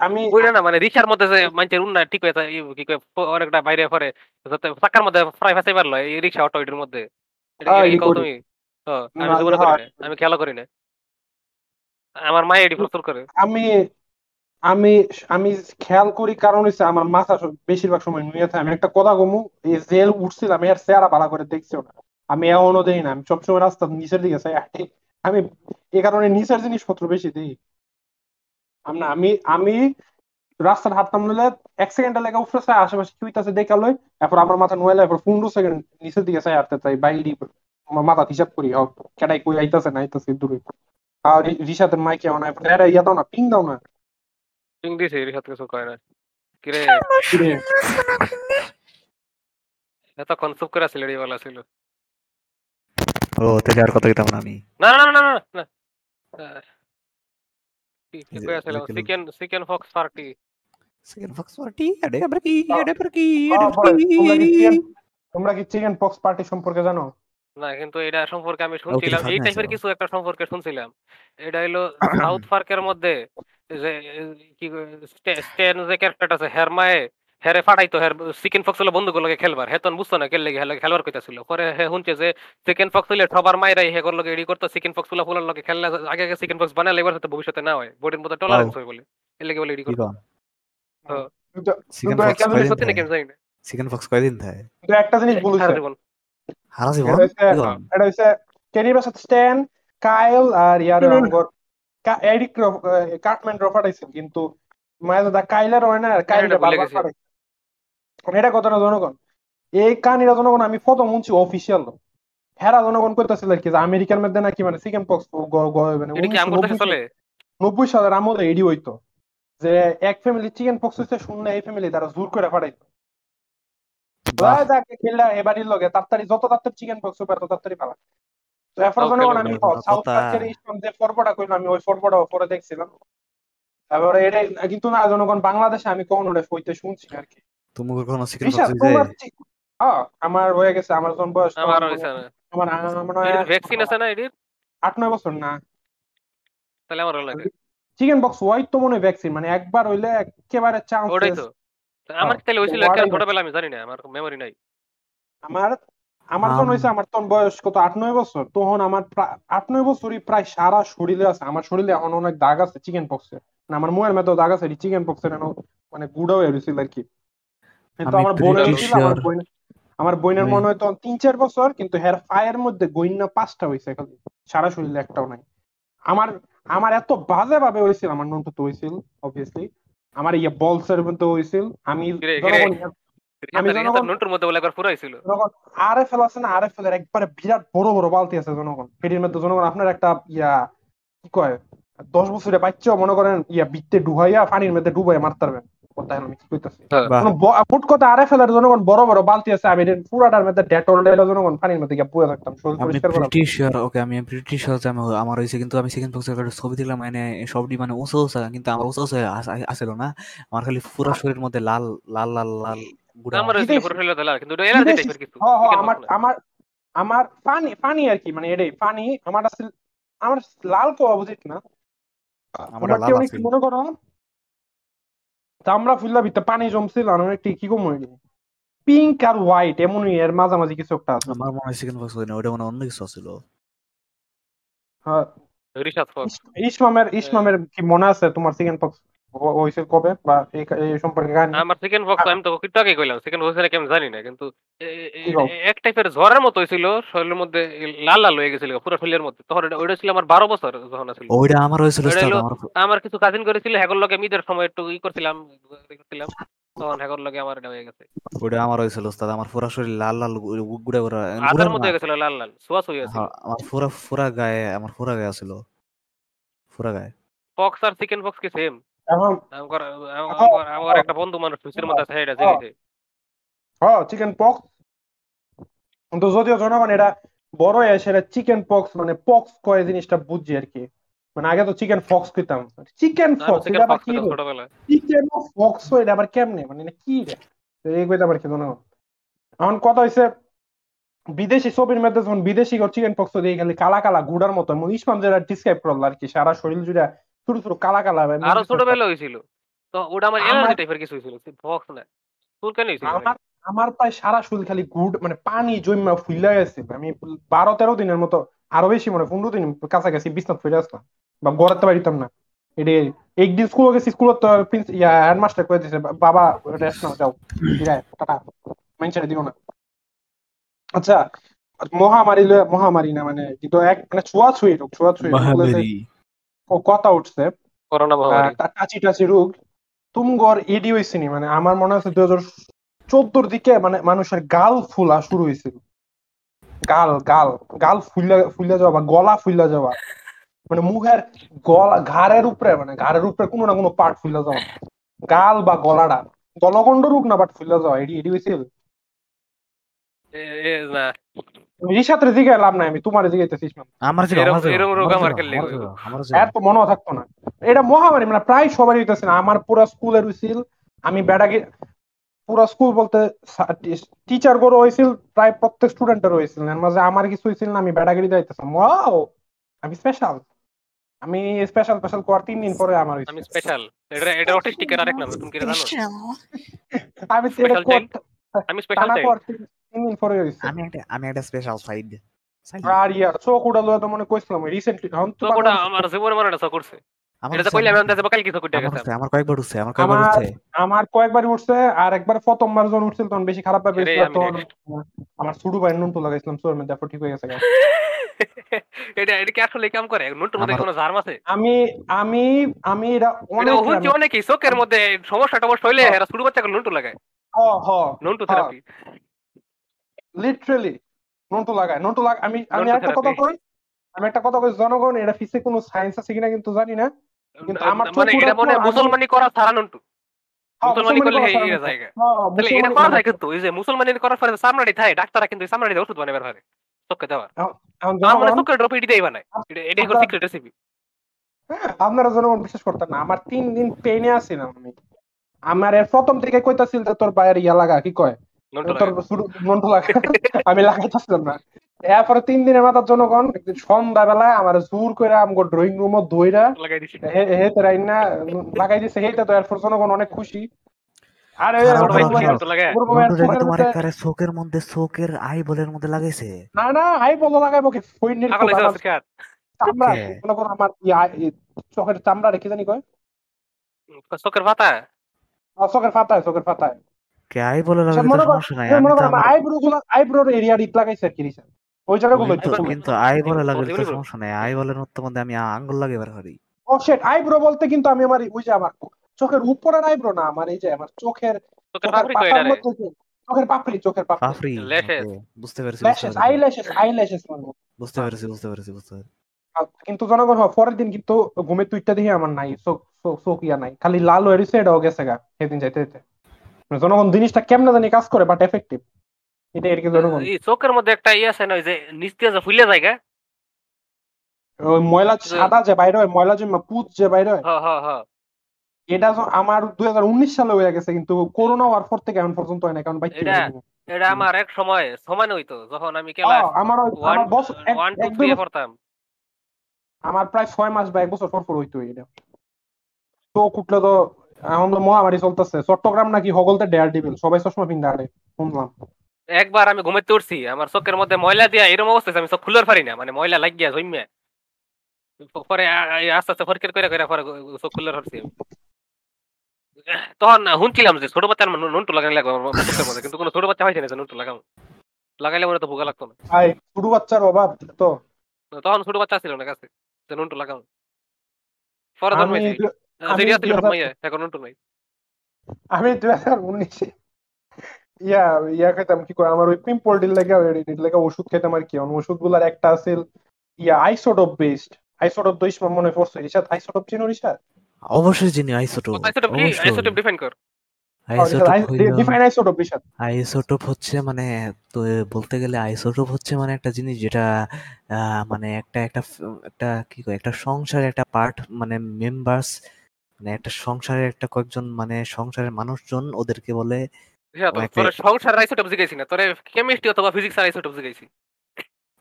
আমি- বুঝলে না মানে রিক্সার মধ্যে যে মানুষের উন্না ঠিক হয়ে কি কয়, অনেকটা বাইরে পরে যাতে চাকার মধ্যে প্রায় ফাঁসাই পারল এই রিক্সা অটো এটার মধ্যে। হ্যাঁ, আমি জীবনে হ্যাঁ। করি না আমি খেয়াল করি না। আমার মা এডি প্রচুর করে। আমি আমি আমি খেয়াল করি কারণ হচ্ছে আমার মাথা বেশিরভাগ সময় নুয়ে থাকে। আমি একটা কথা এই জেল উঠছিলাম এর চেহারা ভালো করে দেখছিও না। আমি এমনও দেই না আমি সবসময় রাস্তার নিচের দিকে চাই হাঁটি। আমি এই কারণে নিচের জিনিসপত্র বেশি দিই। আমি না আমি আমি রাস্তার হাঁটতাম নিলে এক সেকেন্ডের লেগে চাই আশেপাশে কি হইতাছে দেখে লই এরপর আমার মাথা নুয়াইলে এরপর পনেরো সেকেন্ড নিচের দিকে চাই হাঁটতে চাই বাইরে আমার মাথা হিসাব করি ও, কেটাই কই আইতাছে না আইতাছে দূরে। আর রিসাতের মাইকে অন এরা ইয়া দাও না পিং দাও না। পিং দিছে রিক্সাতে কিছু কয় না কিরে? কিরে, এতক্ষণ চুপ করে ছিল বলা ছিল। ও তাহলে আর কথা কইতাম না আমি। না না না না না কি কই। Chicken chicken fox party fox party কি কি কি তোমরা কি চিকেন পক্স পার্টি সম্পর্কে জানো? না কিন্তু এটা সম্পর্কে আমি শুনছিলাম এই টাইপের কিছু একটা সম্পর্কে শুনছিলাম। এটা হলো [COUGHS] সাউথ পার্কের মধ্যে যে কি স্টেন যে ক্যারেক্টার আছে হেরমায়ে হেরে ফাটাইতো হের চিকেন ফক্স হলো বন্ধুগুলোকে খেলবার। হেতন বুঝতো না খেললে হেলে খেলবার কইতাছিল। পরে হে শুনছে যে চিকেন ফক্স হইলে সবার মায়েরাই হে করল এডি করতো চিকেন ফক্সগুলো ফুলার লগে খেললে আগে আগে চিকেন ফক্স বানালে এবার হয়তো ভবিষ্যতে না হয়। বডির মধ্যে টলারেন্স হয় বলে এর লেগে বলে এডি কি করতো। কন হ্যাঁ। কিন্তু চিকেন কিন্তু ফক্স একটা কয়দিন সত্যি নাকি থাকে? আমি জানি না। চিকেন ফক্স কয়দিন থাকে? কিন্তু একটা জিনিস সারা জীবন হারা জীবন এটা হচ্ছে- কি কন? এটা হচ্ছে ক্যারিবার সাথে স্ট্যান কাইল আর ইয়ার আমগর কা- এরিক কাটম্যান রফাটাইছে কিন্তু মায়ের দা কাইলার হয় না কাইলটা এটা ভুলে বারবার ফাটাইছে এটা কথাটা জনগণ? এই কাহিনীটা জনগণ আমি প্রথম শুনছি অফিসিয়াল হেরা জনগণ করতেছিল কি যে আমেরিকার মধ্যে নাকি মানে চিকেন পক্স মানে এটা কি আম 1990 করতে চলে? নব্বই সালের আমলে এডি হইতো যে এক ফ্যামিলি চিকেন পক্স হইছে শূন্য এই ফ্যামিলি তারা জোর করে ফাটাইতো খেললা এবারই লগে। তাড়াতাড়ি যত তাড়াতাড়ি চিকেন তত তাড়াতাড়ি তো এরপর Okay, আমি okay. সাউথ পার্কের ইস্টন যে পর্বটা কইলাম আমি ওই পর্বটা পরে দেখছিলাম। তারপরে এটা কিন্তু না জনগণ বাংলাদেশে আমি কখনো ওটা হইতে শুনছি আর কি তুমি কখনো চিকেন হ্যাঁ, আমার হয়ে গেছে আমার যখন বয়স আমার মনে- হইছে না আমার আমার হয় এর ভ্যাকসিন আছে না এটির? আট নয় বছর না। তাহলে আমার লাগে চিকেন বক্স হোয়াইট তো মনে হয় ভ্যাকসিন মানে একবার হইলে একেবারে চান্স ওটাই তো তা। আমার হ্যাঁ, তাহলে হয়েছিল ওটাই একটা তো। ছোটবেলা আমি জানি না আমার মেমোরি নাই। আমার আমার যখন হয়েছে আমার তখন বয়স কত? আট নয় বছর? তখন আমার আট নয় বছরই প্রায় সারা শরীরে আছে। আমার শরীরে এখন অনেক দাগ আছে চিকেন পক্সের না আমার মুয়ের দাগ আছে চিকেন পক্সের এখন মানে গুড়া হয়ে রয়েছিল আর কি। কিন্তু আমার বোনের আমার বোন আমার বোনের মনে হয় তখন তিন চার বছর কিন্তু হের ফায়ের মধ্যে গইন্না পাঁচটা হয়েছে খালি। সারা শরীরে একটাও নাই। আমার আমার এত বাজে ভাবে হয়েছিল আমার নন্ত হয়েছিল অবভিয়াসলি আমার ইয়ে বলসের মধ্যে হয়েছিল আমি আমি জনগণ- মধ্যে বলে একবার আরে ফেল আছে না আরএফএল এর একবারে বিরাট বড় বড় বালতি আছে জনগণ। পেটির মধ্যে জনগণ আপনার একটা ইয়া কি কয় দশ বছরে বাচ্চা মনে করেন ইয়া বিত্তে ডুবাইয়া পানির মধ্যে ডুবাইয়া মারতে পারবেন। কথা আমি কি কইতাছি? বাহ। কোনো ব- ফুট কথা আরএফএল এর জনগণ বড় বড় বালতি আছে আমি পুরাটার মধ্যে ডেটল ডেটল জনগণ পানির মধ্যে গিয়ে পুয়ে থাকতাম শরীর পরিষ্কার করা প্রিটি শিওর ওকে আমি প্রিটি শিওর আমি আমার হয়েছে কিন্তু আমি চিকেন ফক্সের একটা ছবি দিলাম মানে সবটি মানে উঁচু উঁচা কিন্তু আমার উঁচু উঁচু আসছিল না। আমার খালি পুরো শরীরের মধ্যে লাল লাল লাল লাল আমার হয়েছিল বিদেশি। পুরো শরীরে লাল কিন্তু এলার্জি টাইপের কিছু। হ হ chicken আমার আমার আমার পানি পানি আর কি মানে এটাই পানি আমার আমার লাল কোয়া উচিত না। আমার লাল। মনে করো চামড়া ফুললা ভিতরে পানি জমছিল আর একটু কি কম পিঙ্ক আর হোয়াইট এমনই এর মাঝামাঝি কিছু একটা আছে। আমার মনে হয় চিকেন পক্স হয় না ওটা মনে হয় অন্য কিছু ছিল হ্যাঁ, ফক্স ইসমামের ইসমামের কি মনে আছে তোমার চিকেন পক্স হয়েছে কবে? বা এই এই সম্পর্কে কাহিনী? আমার চিকেন পক্স আমি তো একটু আগে কইলাম পক্স নাকি আমি জানি না কিন্তু? এক টাইপের জ্বরের মতো হয়েছিল শরীরের মধ্যে লাল লাল হয়ে গেছিল পুরো শরীরের মধ্যে। তখন ওটা ছিল আমার বারো বছর যখন ছিল ওইটা আমার হলো- আমার কিছু কাজিন করেছিল হ্যাগর লগে মিদের সময় একটু ই করছিলাম করছিলাম তখন হেগর লগে আমার এটা হয়ে গেছে। ওইটা আমার হয়েছিল উস্তাদ আমার পুরা শরীর লাল লাল গুড়া গুড়া আদার না, হয়ে গেছিল লাল লাল সোয়া হয়ে ছিল। হ্যাঁ, আমার পুরা পুরা গায়ে আমার পুরা গায়ে ছিল পুরা গায়ে। পক্স আর চিকেন পক্স কি সেম এখন আমার একটা বন্ধু মানুষ মধ্যে আছে এটা হ্যাঁ। চিকেন পক্স কিন্তু যদিও জনগণ এটা বড় সেটা চিকেন পক্স মানে পক্স কয় জিনিসটা বুঝছি আর কি। মানে আগে তো চিকেন ফক্স খেতাম। চিকেন ফক্স এটা আবার কি চিকেন ফক্স এটা আবার কেমনে? মানে কি রে? এই কইতে আবার কি জনগণ এখন কথা হইছে বিদেশি ছবির মধ্যে যখন বিদেশি চিকেন পক্স দিয়ে গেলে কালা কালা গুড়ার মতো। এবং ইসমাম যেটা ডিসক্রাইব করল আর কি সারা শরীর জুড়ে ছোট ছোট কালা কালা আরও ছোটবেলা হয়েছিল তো ওটা আমার এলার্জি টাইপের কিছু হয়েছিল ফক্স না হয়েছিল আমার আমার প্রায় সারা শরীর খালি গুড় মানে পানি জমা ফুইলা গেছে আমি বারো তেরো দিনের মতো আরও বেশি মানে পনেরো দিন কাছাকাছি বিছনাথ ফিরে আসলাম বা গড়াতে পারিতাম না। এটি একদিন স্কুল গেছি স্কুলত তো ইয়া হেডমাস্টার কয়ে দিছে বাবা রেস্ট নাও যাও টাটা মাইন দিও না। আচ্ছা মহামারী মহামারী না মানে কিন্তু এক মানে ছোঁয়া ছুঁই রোগ ছোঁয়া ছুঁই মহামারী কথা উঠছে। কাচি টাচি রোগ। তুমগর এডি হয়েছে নি মানে আমার মনে হচ্ছে দুই হাজার চোদ্দোর দিকে মানে মানুষের গাল ফুলা শুরু হয়েছিল। গাল গাল গাল ফুলা ফুলা যাওয়া বা গলা ফুলা যাওয়া। মানে মুখের গলা ঘাড়ের উপরে মানে ঘাড়ের উপরে কোনো না কোনো পার্ট ফুলা যাওয়া। গাল বা গলাটা। গলগন্ড রোগ না বাট ফুলা যাওয়া। এডি এডি হয়েছিল না। রিসাতের দিকে লাভ নাই আমি তোমার আমার এরম রোগ আমার আমার ছিল, খেললে আমার হইব। ছিল, আমার ছিল। এর তো মনেও থাকতো না। এটা মহামারী মানে প্রায় সবারই হইতেছে না। আমার পুরো স্কুলের হইছিল আমি পুরো স্কুল বলতে টিচার গরো হয়েছিল প্রায় প্রত্যেক স্টুডেন্টের হয়েছিল এর মাঝে আমার কিছু হয়েছিল না আমি বেড়াগিরি যাইতেছিলাম ওয়াও আমি স্পেশাল আমি স্পেশাল স্পেশাল কর তিন দিন পরে আমার আমি স্পেশাল এটা এটা অটিস্টিকের আরেক নাম তুমি কি জানো? আমি? কর- আমি স্পেশাল তিন তিন পরে হইছে আমি একটা আমি একটা স্পেশাল সাইড আর ইয়ার চোখ উড়া তো মনে কইছিলাম রিসেন্টলি এখন তো তো ওটা আমার জীবনে মনে এটা করছে এটা কইলে আমি আন্দাজে কাল কিছু কইতে গেছে। উঠছে, আমার কয়েকবার উঠছে আমার কয়েকবার উঠছে আমার কয়েকবার উঠছে আর একবার প্রথমবার যখন উঠছিল তখন বেশি খারাপ ভাবে উঠছিল, তখন। আমার ছোট ভাই নুন তো লাগাইছিলাম চোর মধ্যে তারপর ঠিক হয়ে গেছে। এটা এটা কি আসলে কাম করে? নুনটুর মধ্যে কোনো জার্ম আছে আমি আমি আমি এটা এটা অনেক হুঁচি অনেকই চোখের মধ্যে সমস্যা টমস্যা হইলে এরা ছোট বাচ্চাকে নুনটু লাগায়। হ হ। নুনটু। থেরাপি লিটারালি নুনটু লাগায়। নুনটু লাগা আমি আমি একটা কথা। কই? আমি একটা কথা কই জনগণ এটা ফিসে কোনো সায়েন্স আছে কিনা কিন্তু জানি না। কিন্তু আমার মানে এটা মনে মুসলমানি করা ছাড়া নুনটু। হ্যাঁ, মুসলমানি করলে এই জায়গা। হ্যাঁ, হ্যাঁ, তাহলে এটা করা যায় কিন্তু এই যে মুসলমানি করার পরে সামনাটি থাকে ডাক্তাররা কিন্তু ওষুধ চোখে দেওয়া আর মানে জনগণ চোখের ড্রপ এটাই বানায়। এটা আমরা- সিক্রেট রেসিপি আপনারা জনগণ বিশ্বাস করতেন না। আমার তিন দিন পেনে আছিলাম আমি। আমার প্রথম থেকে কইতাছিল যে তোর বাইরে ইয়া লাগা কি কয়? আমি লাগাইতেছিলাম না। এরপরে তিন দিনের মাথার জনগণ একদিন সন্ধ্যাবেলায় আমার জোর করে আমগো ড্রয়িং লাগাই দিছি। হেতে রাইনা লাগাই দিছে। হেতে তো এরপর জনগণ অনেক খুশি। আরে তোমার মধ্যে- চোখের আই বলের মধ্যে লাগাইছে? না না আই বলো লাগাইবো কি? ফইনের আমার চামড়া মনে করো আমার চোখের চামড়া রেখে জানি কয়। চোখের পাতা? চোখের পাতায় চোখের পাতায়। কে আই বলে লাগাইছে মনে করো সমস্যা নাই। এই আমি তো করো আমার আইব্রো গুলো আইব্রোর এরিয়া রিট লাগাইছে আর কি রিসেন্ট ওই জায়গাগুলো একটু কিন্তু- আই বলে ও, তো সমস্যা নাই। আই বলের মধ্যে মধ্যে আমি আঙ্গুল লাগাইবার পারি ও শেট আইব্রো বলতে কিন্তু আমি আমার ওই যে আমার চোখের উপরের আইব্রো না আমার এই যে আমার চোখের চোখের পাপড়ি চোখের পাপড়ি চোখের পাপড়ি। পাফরি বুঝতে পেরেছি বুঝতে ল্যাশেস পেরেছি। আই ল্যাশেস আই ল্যাশেস বুঝতে পেরেছি বুঝতে পেরেছি বুঝতে পেরেছি। কিন্তু জনগণ হয় পরের দিন কিন্তু ঘুমের তুইটা দেখি আমার নাই চোখ ইয়া নাই। খালি লাল হয়ে রয়েছে এটাও গেছে গা সেদিন যাইতে যেতে জনগণ জিনিসটা কেমনে জানি কাজ করে বাট এফেক্টিভ এটা আর কি জনগণ। এই চোখের মধ্যে একটা ইয়ে আছে না ওই যে নিচ দিয়ে যে ফুলে জায়গা ওই ময়লা সাদা যে বাইরে হয় ময়লা যে পুত যে বাইরে হয় এটা আমার দুই হাজার উনিশ সালে হয়ে গেছে কিন্তু করোনা হওয়ার পর থেকে এখন পর্যন্ত হয় না কারণ বাইক এটা আমার এক সময় সমান হইতো যখন আমি ক্লাস আমার আমার বছর ওয়ান টু থ্রি পড়তাম। আমার প্রায় ছয় মাস বা এক বছর পর পর হইতো এটা। তো কুটলে তো এখন তো মহামারী চলতেছে। চট্টগ্রাম নাকি হগলতে ডেয়ার ডিবিল সবাই চশমা আরে শুনলাম। একবার আমি ঘুমাইতে উঠছি আমার চোখের মধ্যে ময়লা দিয়া এরকম অবস্থা আমি চোখ খুলতে পারি না মানে ময়লা লাগিয়া জমিয়া পরে আস্তে আস্তে ফরকের করে করে পরে চোখ খুলতে পারছি। তখন শুনছিলাম যে ছোট বাচ্চার নুন- নুনটু লাগানো লাগবে চোখের মধ্যে কিন্তু কোনো ছোট বাচ্চা হয়েছে না নুনটু লাগাম লাগাইলে মনে তো ভোগা লাগতো না। ছোট বাচ্চার অভাব তো। তখন ছোট বাচ্চা ছিল না কাছে নুনটু লাগাম পরে জন্মাইছি আমি দুই হাজার- উনিশে ইয়া ইয়া খেতাম কি করে আমার ওই পিম্পল ডিল লেগে লেগে ওষুধ খেতাম আর কি। ওষুধগুলার একটা আছে ইয়া আইসোডপ বেসড আইসোডপ তো ইসমা মনে পড়ছে। রিসাদ আইসোডপ চিনো রিসাদ অবশ্যই চিনি আইসোটোপ আইসোটোপ কি? আইসোটোপ ডিফাইন কর। আইসোটোপ আইসোটোপ হচ্ছে মানে তো বলতে গেলে আইসোটোপ হচ্ছে মানে একটা জিনিস যেটা আহ, মানে একটা একটা একটা কি কয় একটা সংসারের একটা পার্ট মানে মেম্বার্স মানে একটা সংসারের একটা কয়েকজন মানে সংসারের মানুষজন ওদেরকে বলে সংসারের আইসোটপ জিগাইছি না তোরে কেমিস্ট্রি অথবা ফিজিক্স আর আইসোটোপ জিগাইছি।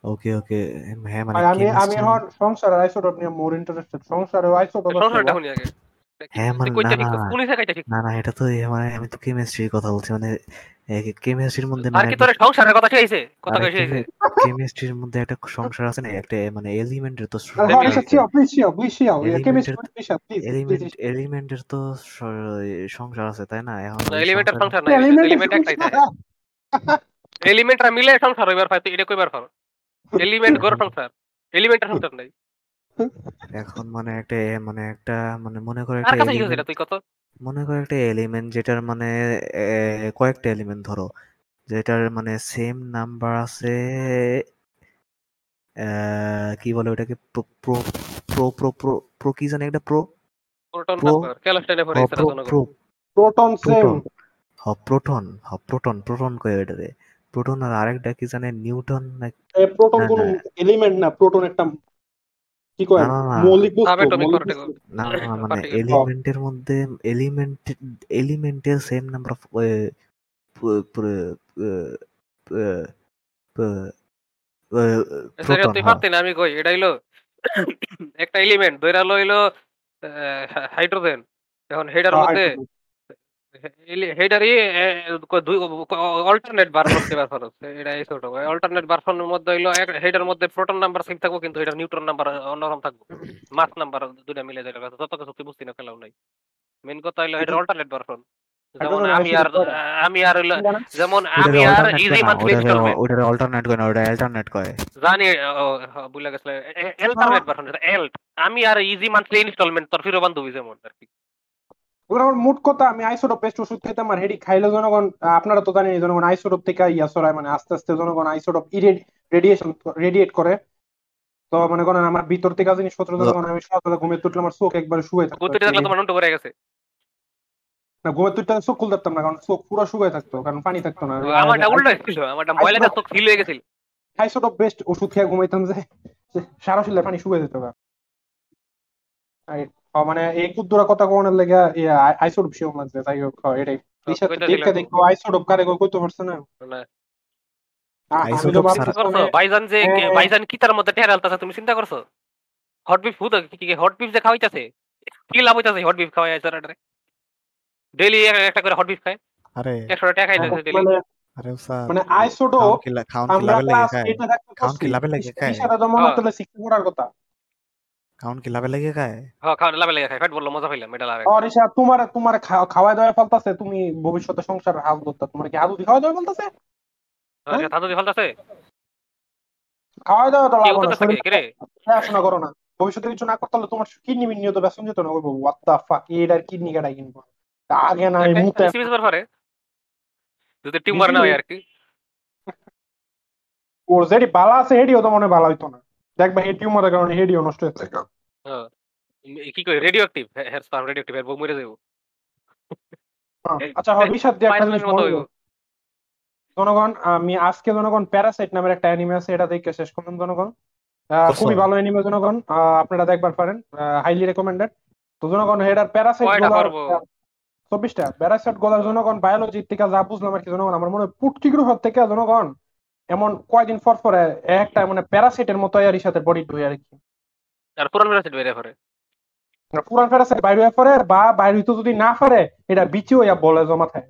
ওকে ওকে হ্যাঁ মানে আমি আমি এখন সংসার আইসোটপ নিয়ে মোর ইন্টারেস্টেড সংসারের আইসোটপ সংসারটা হুনি আগে। হ্যাঁ, মানে তুই কইতে না, শিখছিস না। কোন জায়গায় শিখছিস না না এটা তো এ মানে আমি তো কেমিস্ট্রির কথা বলছি মানে কেমিস্ট্রির মধ্যে আর মানে কি তোরে সংসারের কথা শিখাইছে কথা কই শিখাইছে কেমিস্ট্রির মধ্যে একটা সংসার আছে না একটা মানে এলিমেন্টের তো হ্যাঁ, রিসাদ প্লিজ এলিমেন্ট এলিমেন্টের তো স- সংসার আছে তাই না? এখন ওই এলিমেন্টার সংসার- সংসার না? এলিমেন্ট একটাই থাকে এলিমেন্টরা মিলে সংসার হইবার পায় তুই এটা কইবার পারো? [LAUGHS] এলিমেন্ট সংসার এলিমেন্টার সংসার নাই। এখন মানে একটা এ- মানে একটা মানে মনে করে একটা কাছে শিখছিস element- এটা তুই কত? মনে করে একটা এলিমেন্ট যেটার মানে এ, কয়েকটা এলিমেন্ট ধরো। যেটার মানে সেম নাম্বার আছে আহ, কি বলে ওটাকে? Pro pro pro pro pro pro কি জানি একটা প্রো প্রোটন Pro- নাম্বার ক্যালস্টাইনে পড়ে প্রো ইসরা প্রো প্রোটন সেম প্রোটন হ প্রোটন হ প্রোটন প্রোটন কয়ে ওটারে প্রোটন আর আরেকটা কি জানে নিউটন না এ প্রোটন না, কোন না। এলিমেন্ট না প্রোটন একটা কি কয়। মৌলিক বস্তু। না মানে এলিমেন্টের মধ্যে এলিমেন্ট এলিমেন্টের সেম নাম্বার অফ তুই পারতি না আমি কই এটা হইল [COUGHS] একটা এলিমেন্ট ধইরা লইলো হাইড্রোজেন এখন হেডার হ্যাঁ, মধ্যে hydrogen। হেডারই দুই অল্টারনেট বার করতে পারো এটা এই ছোট অল্টারনেট ভার্সনের মধ্যে হইল হেডার মধ্যে প্রোটন নাম্বার সেম থাকব কিন্তু এটা নিউট্রন নাম্বার অন্যরকম থাকব। মাস নাম্বার দুইটা মিলে যায় যত কিছু তুই বুঝতি না খেলাও নাই। মেন কথা হইল এটা অল্টারনেট ভার্সন যেমন আমি আর আমি আর যেমন আমি আর ইজি মান্থলি ইনস্টলমেন্ট ওটারে অল্টারনেট করে না ওটা অল্টারনেট করে জানি বুঝলা গেছিল এল্ট আমি আর ইজি মান্থলি ইনস্টলমেন্ট তোর ফিরো বান্ধবী যেমন আর কি। আমার মোট কথা আমি আইসোটোপ পেস্ট ওষুধ খেতাম আর হেডি খাইলে জনগণ আপনারা তো জানেন জনগণ আইসোটোপ থেকে ইয়া সরায় মানে আস্তে আস্তে জনগণ আইসোটোপ রেডিয়েশন রেডিয়েট করে। তো মনে করেন আমার ভিতর থেকে জিনিসপত্র জনগণ আমি সকালে ঘুমিয়ে আমার চোখ একবার শুয়ে থাকতো। গুতুটি থাকলে তোমার নুনটু করে গেছে? না ঘুমিয়ে তুলতে চোখ খুলতে পারতাম না কারণ চোখ পুরো শুয়ে থাকতো কারণ পানি থাকতো না। আমারটা উল্টো ছিল আমারটা ময়লাটা চোখ ফিল হয়ে গেছিল। আইসোটোপ বেস্ট ওষুধ খেয়ে ঘুমাইতাম যে সারা শরীরে পানি শুয়ে যেত গা। মানে এই কুদ্দুরা কথা কোনের লেগে আইসোটোপ লাগছে তাই হোক এটাই। রিসার্চ কইতা দেখে আইসোটোপ কারে কই কইতে পারছে না। মানে- ভাইজান যে। ভাইজান কি তার মধ্যে আলতাছে তুমি চিন্তা করছ হট বিফ হুদ কি কি হট বিফ যে খাওয়াইতাছে কি লাভ হইতাছে হট বিফ খাওয়াই আছে ডেইলি একটা করে হট বিফ খায়। আরে টাকা ডেইলি। মানে আরে স্যার মানে আইসোটোপ খাউন কি লাভে লাগে খায়। এইটে কি লাভে লাগে খায়? তো মনে সিক্স কথা। খাউন কি লাভে লাগে খায়? হ্যাঁ খাওয়া লাভে লেগে খায়। ফ্যাট বলল মজা পাইলাম এটা লাভে। আর ইশা তোমার তোমার খাওয়া দাওয়া ফেলতাছে তুমি ভবিষ্যতে সংসার হাল ধরতা তোমার কি আদু খাওয়া দাওয়া ফেলতাছে? হ্যাঁ? থাতো ফলতাছে? খাওয়া দাওয়া তো কি লাগবে না কি রে? পড়াশোনা করো না। ভবিষ্যতে কিছু না করতে হলে তোমার কিডনি মিডনি তো বেসন যেত না বলব হোয়াট দ্য ফাক এটার কিডনি কাটাই কিনবো? আগে না এই মুহূর্তে সিবিএস পারে। যদি টিউমার না হয় আর কি। ওর যেটি বালা আছে হেডিও তো মনে হয় ভালো হইতো না। দেখবা এই টিউমারের কারণে হেডিও নষ্ট হয়ে থাকে হ্যাঁ কি কই রেডিও অ্যাক্টিভ হেয়ার স্পাম রেডিও অ্যাক্টিভ মরে যাব আচ্ছা হয় বিষাদ দিয়ে একটা জিনিস। জনগণ আমি আজকে জনগণ প্যারাসাইট নামের একটা অ্যানিমে আছে এটা দেখে শেষ করুন জনগণ। আহ, খুবই ভালো অ্যানিমে জনগণ। আহ, আপনারা দেখবার পারেন। হাইলি রেকমেন্ডেড তো জনগণ এটার প্যারাসাইট চব্বিশটা। প্যারাসাইটগুলার জনগণ বায়োলজি থেকে যা বুঝলাম আর কি জনগণ আমার মনে হয় পুটকি গ্রহ থেকে জনগণ এমন কয়দিন পর পরে একটা মানে প্যারাসাইটের মতো এর সাথে বডি ঢুয়ে আর কি আর পুরান প্যারাসাইট বেরিয়ে পড়ে। পুরান প্যারাসাইট বাইরে হয়ে পড়ে বা বাইরে হইতে যদি না পারে এটা বিচি হইয়া বলে জমা থাকে।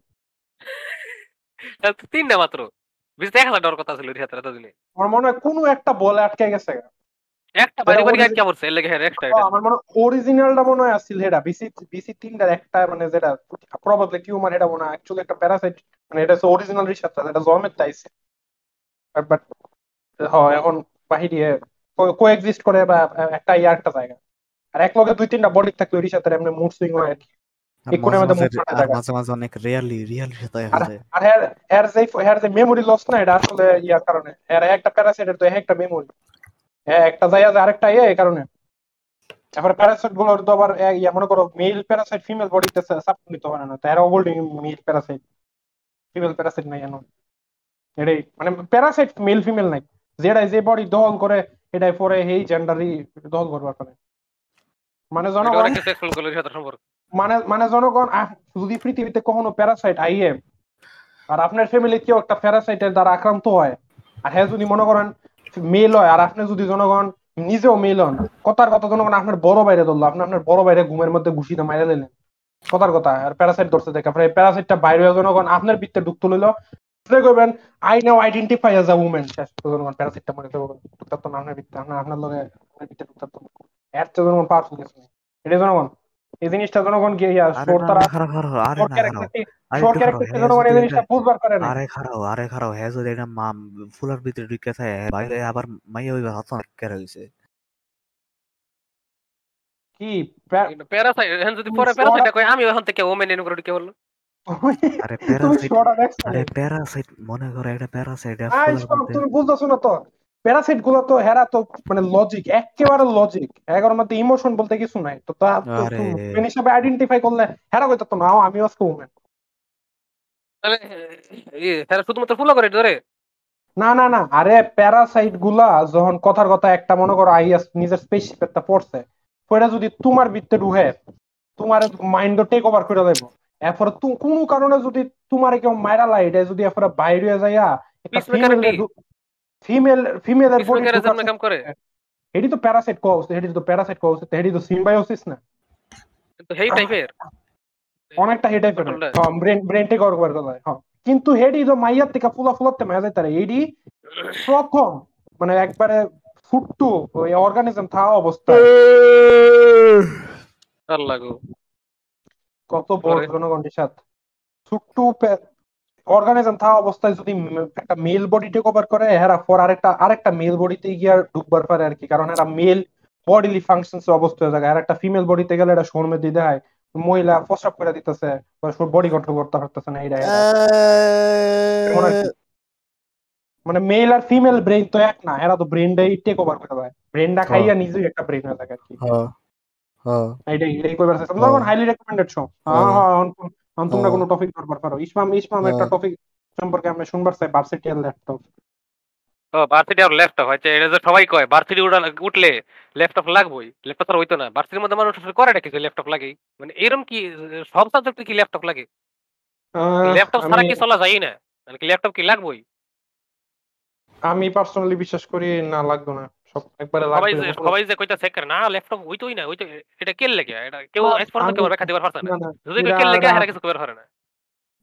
[LAUGHS] তাহলে তো তিনটা মাত্র। বিশ এক হাজার ডর কথা ছিল রিহাতে এতদিনে আমার মনে হয় কোনো একটা বলে আটকে গেছে। একটা বাড়ি বাড়ি origin- কে পড়ছে এর লেগে এক্সট্রা ও, আমার মনে হয় অরিজিনালটা মনে হয় আসছিল এটা বিসি বিসি তিনটার একটা মানে যেটা প্রবাবলি টিউমার এটা মনে হয় অ্যাকচুয়ালি একটা প্যারাসাইট মানে এটা অরিজিনাল রিসার্চ এটা জমের তাইছে বাট হয় এখন বাহিরে কোএক্সিস্ট করে বা একটা ইয়া একটা জায়গা। আর এক লগে দুই তিনটা বডি থাকলে ওর সাথে এমনি মুড সুইং হয় আর কি। মাঝে মাঝে মুখ ফাটা আর জায়গা। মাঝে মাঝে অনেক রিয়ালি রিয়ালি সাথে আর আর এর এর যে এর যে মেমোরি লস না এটা আসলে ইয়ার কারণে। এর একটা প্যারাসাইটের তো একটা মেমোরি একটা জায়গা আরেকটা ইয়ে এই কারণে। তারপরে প্যারাসাইটগুলো তো আবার ইয়া মনে করো মেল প্যারাসাইট ফিমেল বডিতে নিতে পারে না তারা overly male parasite female parasite নাই এটাই মানে প্যারাসাইট মেল ফিমেল নাই। যেটাই যে বডি দখল করে এটাই পরে এই জেন্ডারই দখল করবার পারে। মানে জনগণ মানে মানে জনগণ যদি পৃথিবীতে কখনো প্যারাসাইট আইয়ে আর আপনার ফ্যামিলি কেউ একটা প্যারাসাইটের দ্বারা আক্রান্ত হয় আর হ্যাঁ যদি মনে করেন মেল হয় আর আপনি যদি জনগণ নিজেও মেল হন কথার কথা জনগণ আপনার বড় বাইরে ধরলো আপনি আপনার বড় বাইরে ঘুমের মধ্যে ঘুষিতে মাইরে দিলেন কথার কথা আর প্যারাসাইট ধরছে দেখে প্যারাসাইটটা বাইরে জনগণ আপনার বৃত্তে ঢুকতে লইল কইবেন I now identify as a woman শেষ তো প্যারাসাইটটা মনে করবে ঢুকতে না আপনার বৃত্তে আপনার আপনার লগে আপনার বৃত্তে পাওয়ারফুল কিছু নেই এটা জনগণ। এই জিনিসটা জনগণ গিয়ে ইয়া আরে শোর না, তারা না, খারাপ খারাপ আরে শোর না ক্যারেক্টারটি আরে শোর একটু খারাপ ক্যারেক্টারটি হ্যাঁ জনগণ এই যদি জিনিসটা এটা- বুঝবার পারে না আরে খারাপ আরে খারাপ। হ্যাঁ যদি এটা মা ফুলার ভিতরে ঢুকে থাকে বাইরে আবার মাইয়া হইবার হাত কেড়ে হইছে কি? প্যা- প্যারাসাইট এখন যদি পরে প্যারাসাইট কই আমি ওখান থেকে ওমেন এনে করে কে বলল আরে প্যারাসাইট আরে প্যারাসাইট মনে করো একটা প্যারাসাইট আই ফুলার শোন, মধ্যে তুমি বুঝতেছো না তো। প্যারাসাইটগুলো তো হেরা তো মানে লজিক একেবারে লজিক এগারোর মধ্যে ইমোশন বলতে কিছু নাই। তো তা তুমি হিসাবে আইডেন্টিফাই করলে হেরা কইতো তো না আমি আজকে উমেন তাহলে শুধুমাত্র ফুলো করে ধরে? না না না। আরে প্যারাসাইটগুলা যখন কথার কথা একটা মনে করো আইএস নিজের স্পেসশিপ একটা পড়ছে। যদি তোমার ভিতরে ঢুকে তোমার মাইন্ড টেক ওভার করে দেবো। এরপরে তু- কোনো কারণে যদি তোমার কেউ মাইরা লাই এটা যদি এরপরে বাইরে যাইয়া ফিমেল ফিমেল ফিমেলের বডি কাম করে? এটি তো প্যারাসাইট কোর্স এটি তো প্যারাসাইট কোর্স এটি তো সিম্বায়োসিস না? কিন্তু সেই টাইপের অনেকটা ফেলে কোনটা? হ্যাঁ। ব্রেন ব্রেন টেক ওভার করে দেয় হ্যাঁ। কিন্তু হেডি তো মাইয়ার থেকে ফুলা ফুলাতে মায়া যাইতে পারে এডি প্রথম মানে একবারে ফুটটু ওই অর্গানিজম থাকা অবস্থা আল্লাহ গো। কত বড় জনগণের সাথে? ছুট্টু অর্গানিজম থাকা অবস্থায় যদি একটা মেল বডি টেক ওভার করে হেরা পর আরেকটা আরেকটা মেল বডিতে গিয়ে ঢুকবার পারে আর কি। কারণ এরা মেল বডিলি ফাংশনস অবস্থা হয়ে যায় আর একটা ফিমেল বডিতে গেলে এটা শোর মধ্যে দেয় মহিলা প্রস্রাব করে দিতেছে বডি কন্ট্রোল করতে পারতেছে না কি। মানে মেল আর ফিমেল ব্রেন তো এক না এরা তো ব্রেনটাই টেক ওভার করে দেয়। ব্রেনটা খাইয়া নিজেই একটা ব্রেন হয়ে থাকে আর কি। হ্যাঁ। হ্যাঁ এটাই কইবার চাইছিলাম তখন হাইলি রেকমেন্ডেড শো হ্যাঁ। হ্যাঁ। হ্যাঁ এখন কোন- এখন তোমরা হ্যাঁ। কোনো টপিক ধরবার পারো। ইসমাম ইসমাম একটা হ্যাঁ। টপিক সম্পর্কে আমরা শুনবার চাই ভার্সিটি আর ল্যাপটপ ও ভার্সিটি আর ল্যাপটপ হচ্ছে এটা যে সবাই কয় ভার্সিটি উঠলে ল্যাপটপ লাগবেই। ল্যাপটপ হইতো না। ভার্সিটির মধ্যে মানুষ করে কিছু ল্যাপটপ লাগে মানে এরকম কি সব সাবজেক্টে কি ল্যাপটপ লাগে? ল্যাপটপ ছাড়া কি চলা যায় না? মানে ল্যাপটপ কি লাগবেই? আমি পার্সোনালি বিশ্বাস করি না লাগবে না। সব একবারে সবাই যে সবাই যে কইতা চেক না ল্যাপটপ হইতোই না হইতো এটা কে লাগে? এটা কেউ না, পর্যন্ত কেউ ব্যাখ্যা দিবার পারছে না। না, না, যদি এটা- কে লাগে এটা- কিছু কইবার পারে না।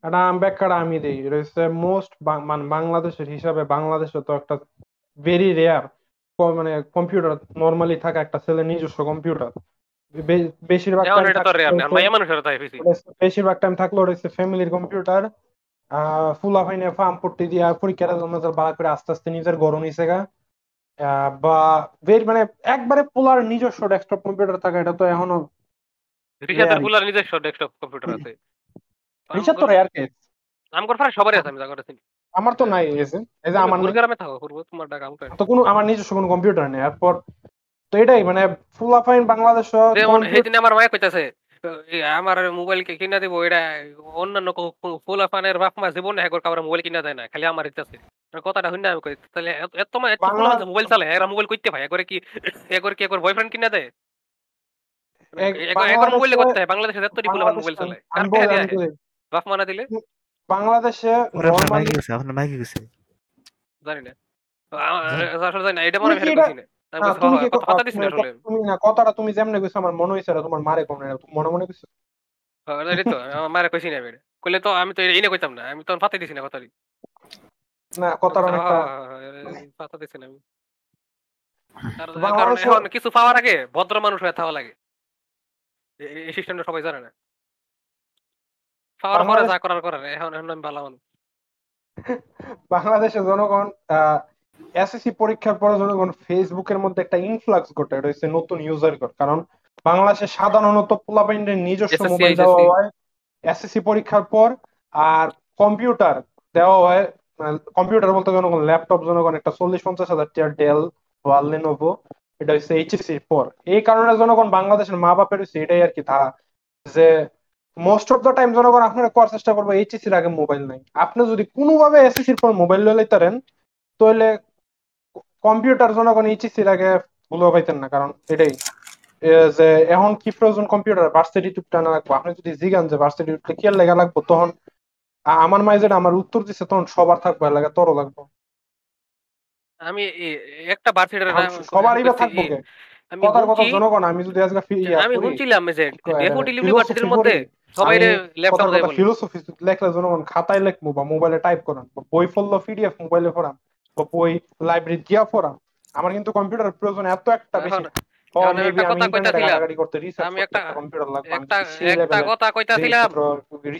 এটা আমি ব্যাখ্যাটা আমি দিই রয়েছে মোস্ট মানে বাংলাদেশের হিসাবে বাংলাদেশে তো একটা ভেরি রেয়ার মানে কম্পিউটার নর্মালি থাকা একটা ছেলের নিজস্ব কম্পিউটার বেশিরভাগ বেশিরভাগ টাইম থাকল রয়েছে ফ্যামিলির কম্পিউটার আহ ফুলা ফাইনে ফার্ম পট্টি দিয়া পরীক্ষার জন্য বাড়া করে আস্তে আস্তে নিজের গরম নিছে গা। বা বের মানে একবারে পোলার নিজস্ব ডেস্কটপ কম্পিউটার থাকা এটা তো এখনও. নিজস্ব ডেস্কটপ কম্পিউটার আছে। রিসার্চ তো রেয়ার কেস। আমগর ফারে সবারই আছে আমি যা করেছি। আমার তো নাই এসে এই যে আমার গ্রামে থাকো তোমার তো কোনো আমার নিজস্ব কোনো কম্পিউটার নেই এরপর তো এটাই মানে ফুলা ফাইন বাংলাদেশ যেমন সেইদিন আমার মায়ে কইতাছে আমার মোবাইল কিনা দিব এটা অন্যান্য ফুল আফানের বাপ মা জীবনে কারও মোবাইল কিনা দেয় না খালি আমার কথাটা শুনে আমি কই? তাহলে এত- এত মা এত বাংলা- মোবাইল চালে এরা মোবাইল কইতে ভাই একবারে কি একবার কি একবার বয়ফ্রেন্ড কিনা দেয় এক- এখন- এখন মোবাইলে করতে হয় বাংলাদেশে ফুল মোবাইল বাংলাদেশে- চলে আমি কার বলি- টাকা আমি দিয়ে বলি, বাপ মানা দিলে? বাংলাদেশে মাইকে গেছে আপনার মাইকে গেছে। জানি না। আসলে জানি না এটা মনে হয় তুমি না। আমি না, বলছি, তুমি হ, কি কথা কথা দিছি না আসলে। তুমি না কথাটা তুমি যেমনে কইছো আমার মনে হইছে না, তোমার মারে কোন মনে মনে কইছো। হ্যাঁ, তো মারে কইছি না আমি এটা। কইলে তো আমি তো এনে কইতাম না আমি তো ফাতে দিছি না কথাটি। না কথাটা অনেকটা পাতা দিছি না আমি কারণ এখন কিছু পাওয়ার আগে ভদ্র মানুষ হয়ে থাকা লাগে। এই সিস্টেমটা সবাই জানে না। পাওয়ার পরে যা করার করার এখন এখন আমি ভালো মানুষ। [LAUGHS] বাংলাদেশের জনগণ এসএসসি পরীক্ষার পরে জনগণ ফেসবুকের মধ্যে একটা ইনফ্লাক্স ঘটে এটা হচ্ছে নতুন ইউজার কারণ বাংলাদেশে সাধারণত পোলাপাইন্ডের নিজস্ব মোবাইল দেওয়া হয় এসএসসি পরীক্ষার পর আর কম্পিউটার দেওয়া হয় কম্পিউটার বলতে জনগণ ল্যাপটপ জনগণ, একটা চল্লিশ পঞ্চাশ হাজার টাকার ডেল ওয়াল লেনোভো এটা হচ্ছে এইচএসসি পর এই কারণে জনগণ বাংলাদেশের মা বাপের হচ্ছে এটাই আর কি ধারা। যে মোস্ট অফ দ্য টাইম জনগণ আপনারা করার চেষ্টা করব এইচএসসির আগে মোবাইল নাই। আপনি যদি কোনোভাবে এসএসসির পর মোবাইল লইতে পারেন তাহলে কম্পিউটার জনগণ এইচএসসির আগে ভুলেও পাইতেন না, কারণ এটাই। যে এখন কি প্রয়োজন কম্পিউটার ভার্সিটি টুকটা না লাগবো। আপনি যদি জিগান যে ভার্সিটি টুকটা কি লেগা লাগবো, তখন আমার মাই যেটা আমার উত্তর দিচ্ছে তখন সবার থাকবে লাগে তোরও লাগবো। আমি একটা ভার্সিটির এখন সবারই বা থাকব কে? কথার কথা জনগণ আমি যদি আজকে আমি শুনছিলাম যে ডেপুটি ইউনিভার্সিটির মধ্যে সবাই ল্যাপটপ দেয় বলে। ফিলোসফি লেখলে জনগণ খাতায় লেখবো বা মোবাইলে টাইপ করান বা বই পড়ল পিডিএফ মোবাইলে পড়ান বা বই লাইব্রেরি দিয়া পড়ান আমার কিন্তু কম্পিউটার প্রয়োজন এত একটা বেশি। আমি একটা- একটা একটা কথা কইতাছিলাম।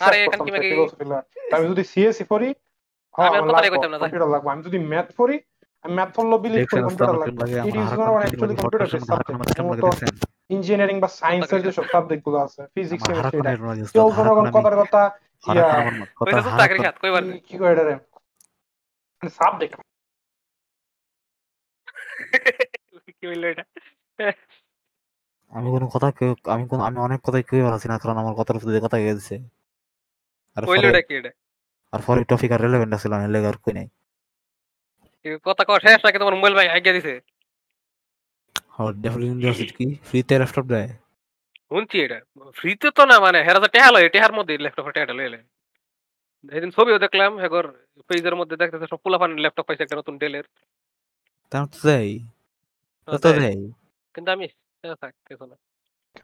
আরে এখান কি [LAUGHS] যদি সিএসসি পড়ি হ্যাঁ, আমি কইতাম না, কম্পিউটার লাগবে। আমি যদি ম্যাথ পড়ি আমি ম্যাথ বিলিভ করি কম্পিউটার লাগবে। ইঞ্জিনিয়ারিং বা সায়েন্সের কথা যেসব সাবজেক্টগুলো আছে ফিজিক্স কেমিস্ট্রি কেউ কথার কথা ইয়া খাত কইবার। কি- কি কয় এটা রে সাবজেক্ট কি হইল এটা? আমি কোনো কথা কেউ আমি কোন আমি অনেক কথাই কেউ পারছি না কারণ আমার কথার দিয়ে কথা গিয়ে দিছে। আর কইলো কি এটা আর পরে টপিক আর রেলেভেন্ট ছিল না লেগে আর কই নাই। কথা কও শেষ নাকি তোমার মোবাইল ভাই আগে দিছে। আর ডেফিনেটলি ইউনিভার্সিটি কি? ফ্রিতে ল্যাপটপ দেয়? শুনছি এটা। ফ্রিতে তো না মানে হেরা তো টেহা লয় টেহার মধ্যে ল্যাপটপ টেহাটা লইলে সেদিন ছবিও দেখলাম হেগর পেজের মধ্যে দেখতেছে সব পোলাপান ল্যাপটপ পাইছে একটা নতুন ডেলের তেমন তো দেয়। তো তো দেয়। কিন্তু আমি থাক কিছু না।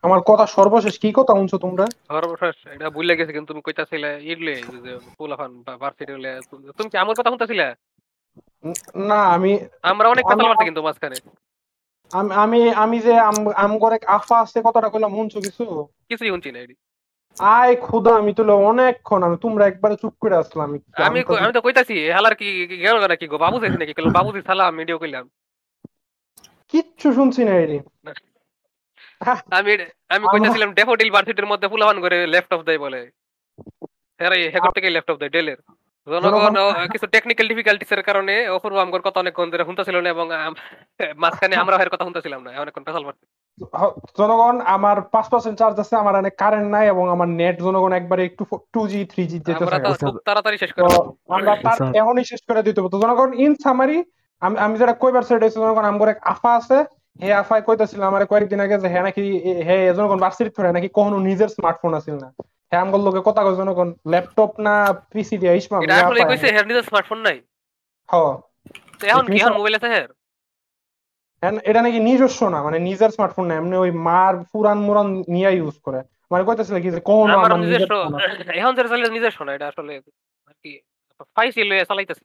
আমার কথা সর্বশেষ কি কথা শুনছো তোমরা? সর্বশেষ এটা ভুলে গেছি কিন্তু তুমি কইতাছিলে ইডলে যে পোলাপান ভার্সিটি হলে তুমি কি আমার কথা শুনতাছিলে? না আমি আমরা অনেক কথা মারছি কিন্তু মাঝখানে। আমি- আমি আমি যে আম- আমগরে আফা আছে কথাটা কইলাম শুনছো কিছু? কিছুই শুনছি না এডি আয় খুদা আমি তো অনেকক্ষণ আমি তোমরা একবারে চুপ করে আসলাম আমি আমি তো কইতাছি হালার কি গেল নাকি গো বাবু যাইছে নাকি? কইলাম বাবুজি সালাম ভিডিও কইলাম। কিচ্ছু শুনছি না এরি। আমি আমি কইতাছিলাম ডেফোডিল ভার্সিটির মধ্যে ফুলাবান করে ল্যাপটপ দেয় বলে। হ্যাঁ হেকর থেকে ল্যাপটপ দেয় ডেলের। জনগণ কিছু টেকনিক্যাল ডিফিকাল্টিস এর কারণে অপূর্ব আমগর কথা অনেকক্ষণ ধরে শুনতেছিল না এবং মাঝখানে আমরা এর কথা শুনতেছিলাম না অনেকক্ষণ পেছাল মারছি জনগণ আমার পাঁচ পার্সেন্ট চার্জ আছে আমার অনেক কারেন্ট নাই এবং আমার নেট জনগণ একবারে একটু টু জি থ্রি জি যেতে আমরা তো তাড়াতাড়ি শেষ করে। দেব। আমরা তার এখনই শেষ করে দিতে হবে তো জনগণ ইন সামারি আমি আমি যেটা কইবার সেটা হচ্ছে জনগণ আমগর এক আফা আছে হে আফাই কইতাছিল আমার কয়েকদিন আগে যে হে নাকি হে জনগণ ভার্সিটি ধরে নাকি কখনো নিজের স্মার্টফোন আছিল না। হে আমগর লোকে কথা কয় জনগণ ল্যাপটপ না পিসি দিয়ে ইসমা এটা আসলে কইছে হের নিজের স্মার্টফোন নাই? হ। তো এখন কি এখন মোবাইল আছে হের? And এটা নাকি নিজস্ব না মানে নিজের স্মার্টফোন না এমনি ওই মার পুরান মুরান নিয়ে ইউজ করে। মানে কইতেছিল কি যে কখনো আমার আমার নিজস্ব। [LAUGHS] এখন যেটা চালিয়ে নিজস্ব না এটা আসলে আর কি ফাইসি লয়ে চালাইতেছি।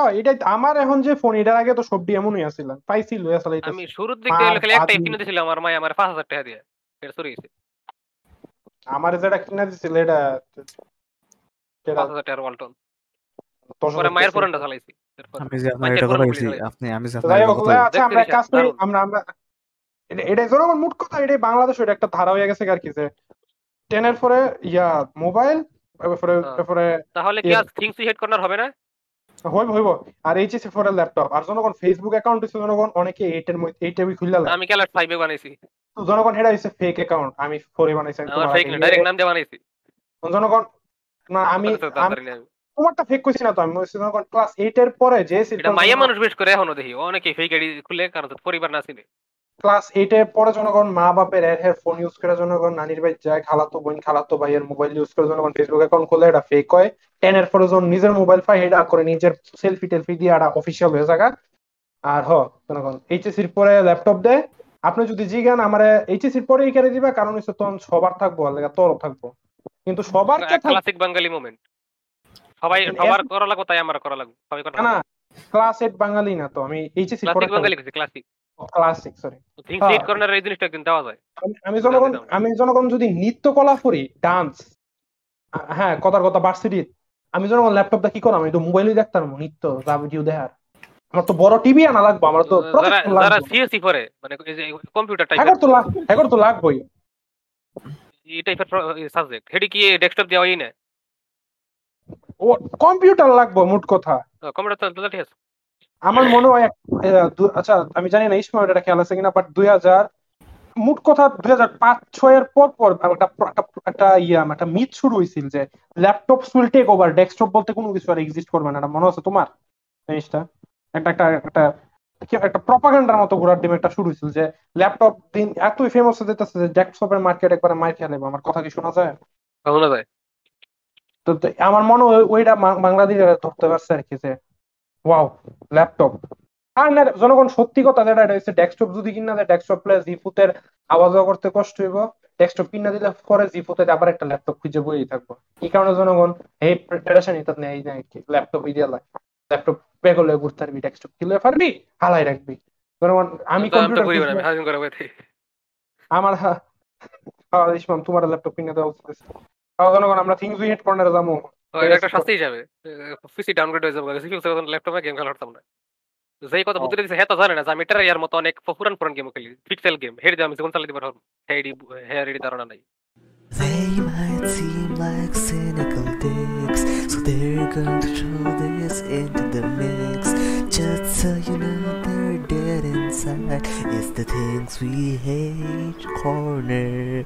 হ্যাঁ এটাই আমার এখন যে ফোন এটার আগে তো সবটি এমনই আছিল চালাইতেছি আমি শুরুর দিক থেকে খালি একটাই আদি- কিনে আমার মাই আমার পাঁচ হাজার টাকা দিয়ে। এটা চুরি গেছে আমার যেটা কিনা দিছিল এটা এটা পাঁচ হাজার টাকার ওয়ালটন। পরে মায়ের। পুরানটা চালাইছি। আমি যে আপনার এটা কথা বলছি আপনি আমি যে আপনার কথা আচ্ছা আমরা কাজ করি আমরা আমরা এটা- মুট কথা এটাই বাংলাদেশ এটা একটা ধারা হয়ে গেছে আর কি যে টেনের পরে ইয়া মোবাইল এরপরে হ্যাঁ। তাহলে কি আর থিংস হেড কর্নার হবে না? হইব হইব। আর পরে ল্যাপটপ আর জনগণ ফেসবুক অ্যাকাউন্ট হইছে জনগণ অনেকে এইটের মধ্যে এইটা খুললা আমি ক্যালার ফাইভে বানাইছি? তো জনগণ হেডা হইছে ফেক অ্যাকাউন্ট আমি ফোরে বানাইছি আমি ফেক। না ডাইরেক্ট নাম দিয়ে বানাইছি। জনগণ না আমি। তোমারটা ফেক কইছি না তো আমি জনগণ ক্লাস এর পরে যে এটা মাইয়া মানুষ বেশ করে এখনও দেখি অনেকে ফেক আইডি খুলে কারণ পরিবার না ছিল ক্লাস এইটে পরে জনগণ মা বাপের এর হের ফোন ইউজ করে জনগণ নানির বাড়ি যায় খালাতো বোন খালাতো ভাইয়ের মোবাইল ইউজ করে জনগণ ফেসবুক অ্যাকাউন্ট খুলে এটা ফেক হয়। টেন এর পরে যখন নিজের মোবাইল পাই এটা করে নিজের সেলফি টেলফি দিয়ে এটা অফিসিয়াল হয়ে যাগা আর হ জনগণ এইচএসির পরে ল্যাপটপ দেয় আপনি যদি জিগান আমার এইচএসির পরে এখানে দিবা কারণ হচ্ছে তখন সবার থাকব আর তোরও থাকব। কিন্তু সবার ক্লাসিক বাঙালি মোমেন্ট সবাই সবার করা লাগবে তাই আমার করা লাগবে। সবাই করা না ক্লাস এইট বাঙালি না তো আমি এইচএসির পরে classic Bangali classic classic sorry things হ্যাঁ। কর্নার এই জিনিসটা একদিন দেওয়া যায়। আমি- জনগণ আমি জনগণ যদি নৃত্য কলা করি ডান্স হ্যাঁ কথার কথা আমি জনগণ ল্যাপটপটা কি করো আমি তো দেখতাম নৃত্য যা ভিডিও দেখার। আমার তো বড় টিভি আনা লাগবে আমার তো যারা। সিএসসি করে মানে কম্পিউটার টাইপের তো তো লাগবেই। এই টাইপের সাবজেক্ট হেডি কি ডেস্কটপ দেওয়াই না ও কম্পিউটার লাগবে মোট কথা। কম্পিউটার তো ঠিক আছে। আমার মনে হয় আচ্ছা আমি জানি না ইসমাইল এটা খেয়াল আছে কিনা বাট দুই হাজার মোট কথা দুই হাজার পাঁচ ছয়ের পর পর একটা একটা- একটা ইয়া একটা মিথ শুরু হয়েছিল যে laptop will take over desktop বলতে কোনো কিছু আর এক্সিস্ট করবে না এটা মনে আছে তোমার? জিনিসটা? একটা একটা একটা একটা প্রপাগান্ডার মতো ঘোরার ডিম একটা শুরু হয়েছিল যে ল্যাপটপ দিন এতই ফেমাস হয়ে যেতেছে যে ডেস্কটপের মার্কেট একবার মার খেয়ে নেবে আমার কথা কি শোনা যায়? শোনা যায়। তো আমার মনে হয় ওইটা বাংলাদেশে ধরতে পারছে আর কি যে ওয়াও ল্যাপটপ আর না জনগণ সত্যি কথা যেটা এটা হচ্ছে ডেস্কটপ যদি কিনা দেয় ডেস্কটপ প্লাস জিফুতের আওয়াজ করতে কষ্ট হইব। ডেস্কটপ কিনা দিলে পরে জিফুতে আবার একটা ল্যাপটপ খুঁজে বই থাকব। এই কারণে জনগণ এই প্রিপারেশন নিতে নেই কি ল্যাপটপ ইডিয়া ল্যাপটপ বেগলে ঘুরতে পারবি ডেস্কটপ কিনলে পারবি হালাই রাখবি। জনগণ আমি কম্পিউটার আমার হ্যাঁ তোমার ল্যাপটপ কিনে দেওয়া উচিত। জনগণ আমরা থিংস উই হেড কর্নারে যাব। এটা একটা শাস্তি হিসাবে। পিসি ডাউনগ্রেড হয়ে যাবে সিপিইউ তখন ল্যাপটপে গেম খেলা পারতাম না যেই কথা বুঝতে দিছে হ্যাঁ জানে না যে আমি এটার ইয়ার মতো অনেক পুরান পুরান গেম খেলি। পিক্সেল গেম হেডি আমি জীবন চালাতে পারব হেডি হ্যাঁ রেডি ধারণা নাই। They might seem like cynical dicks, so they're going to throw this into the mix. Just so you know they're dead inside. It's the things we hate corner.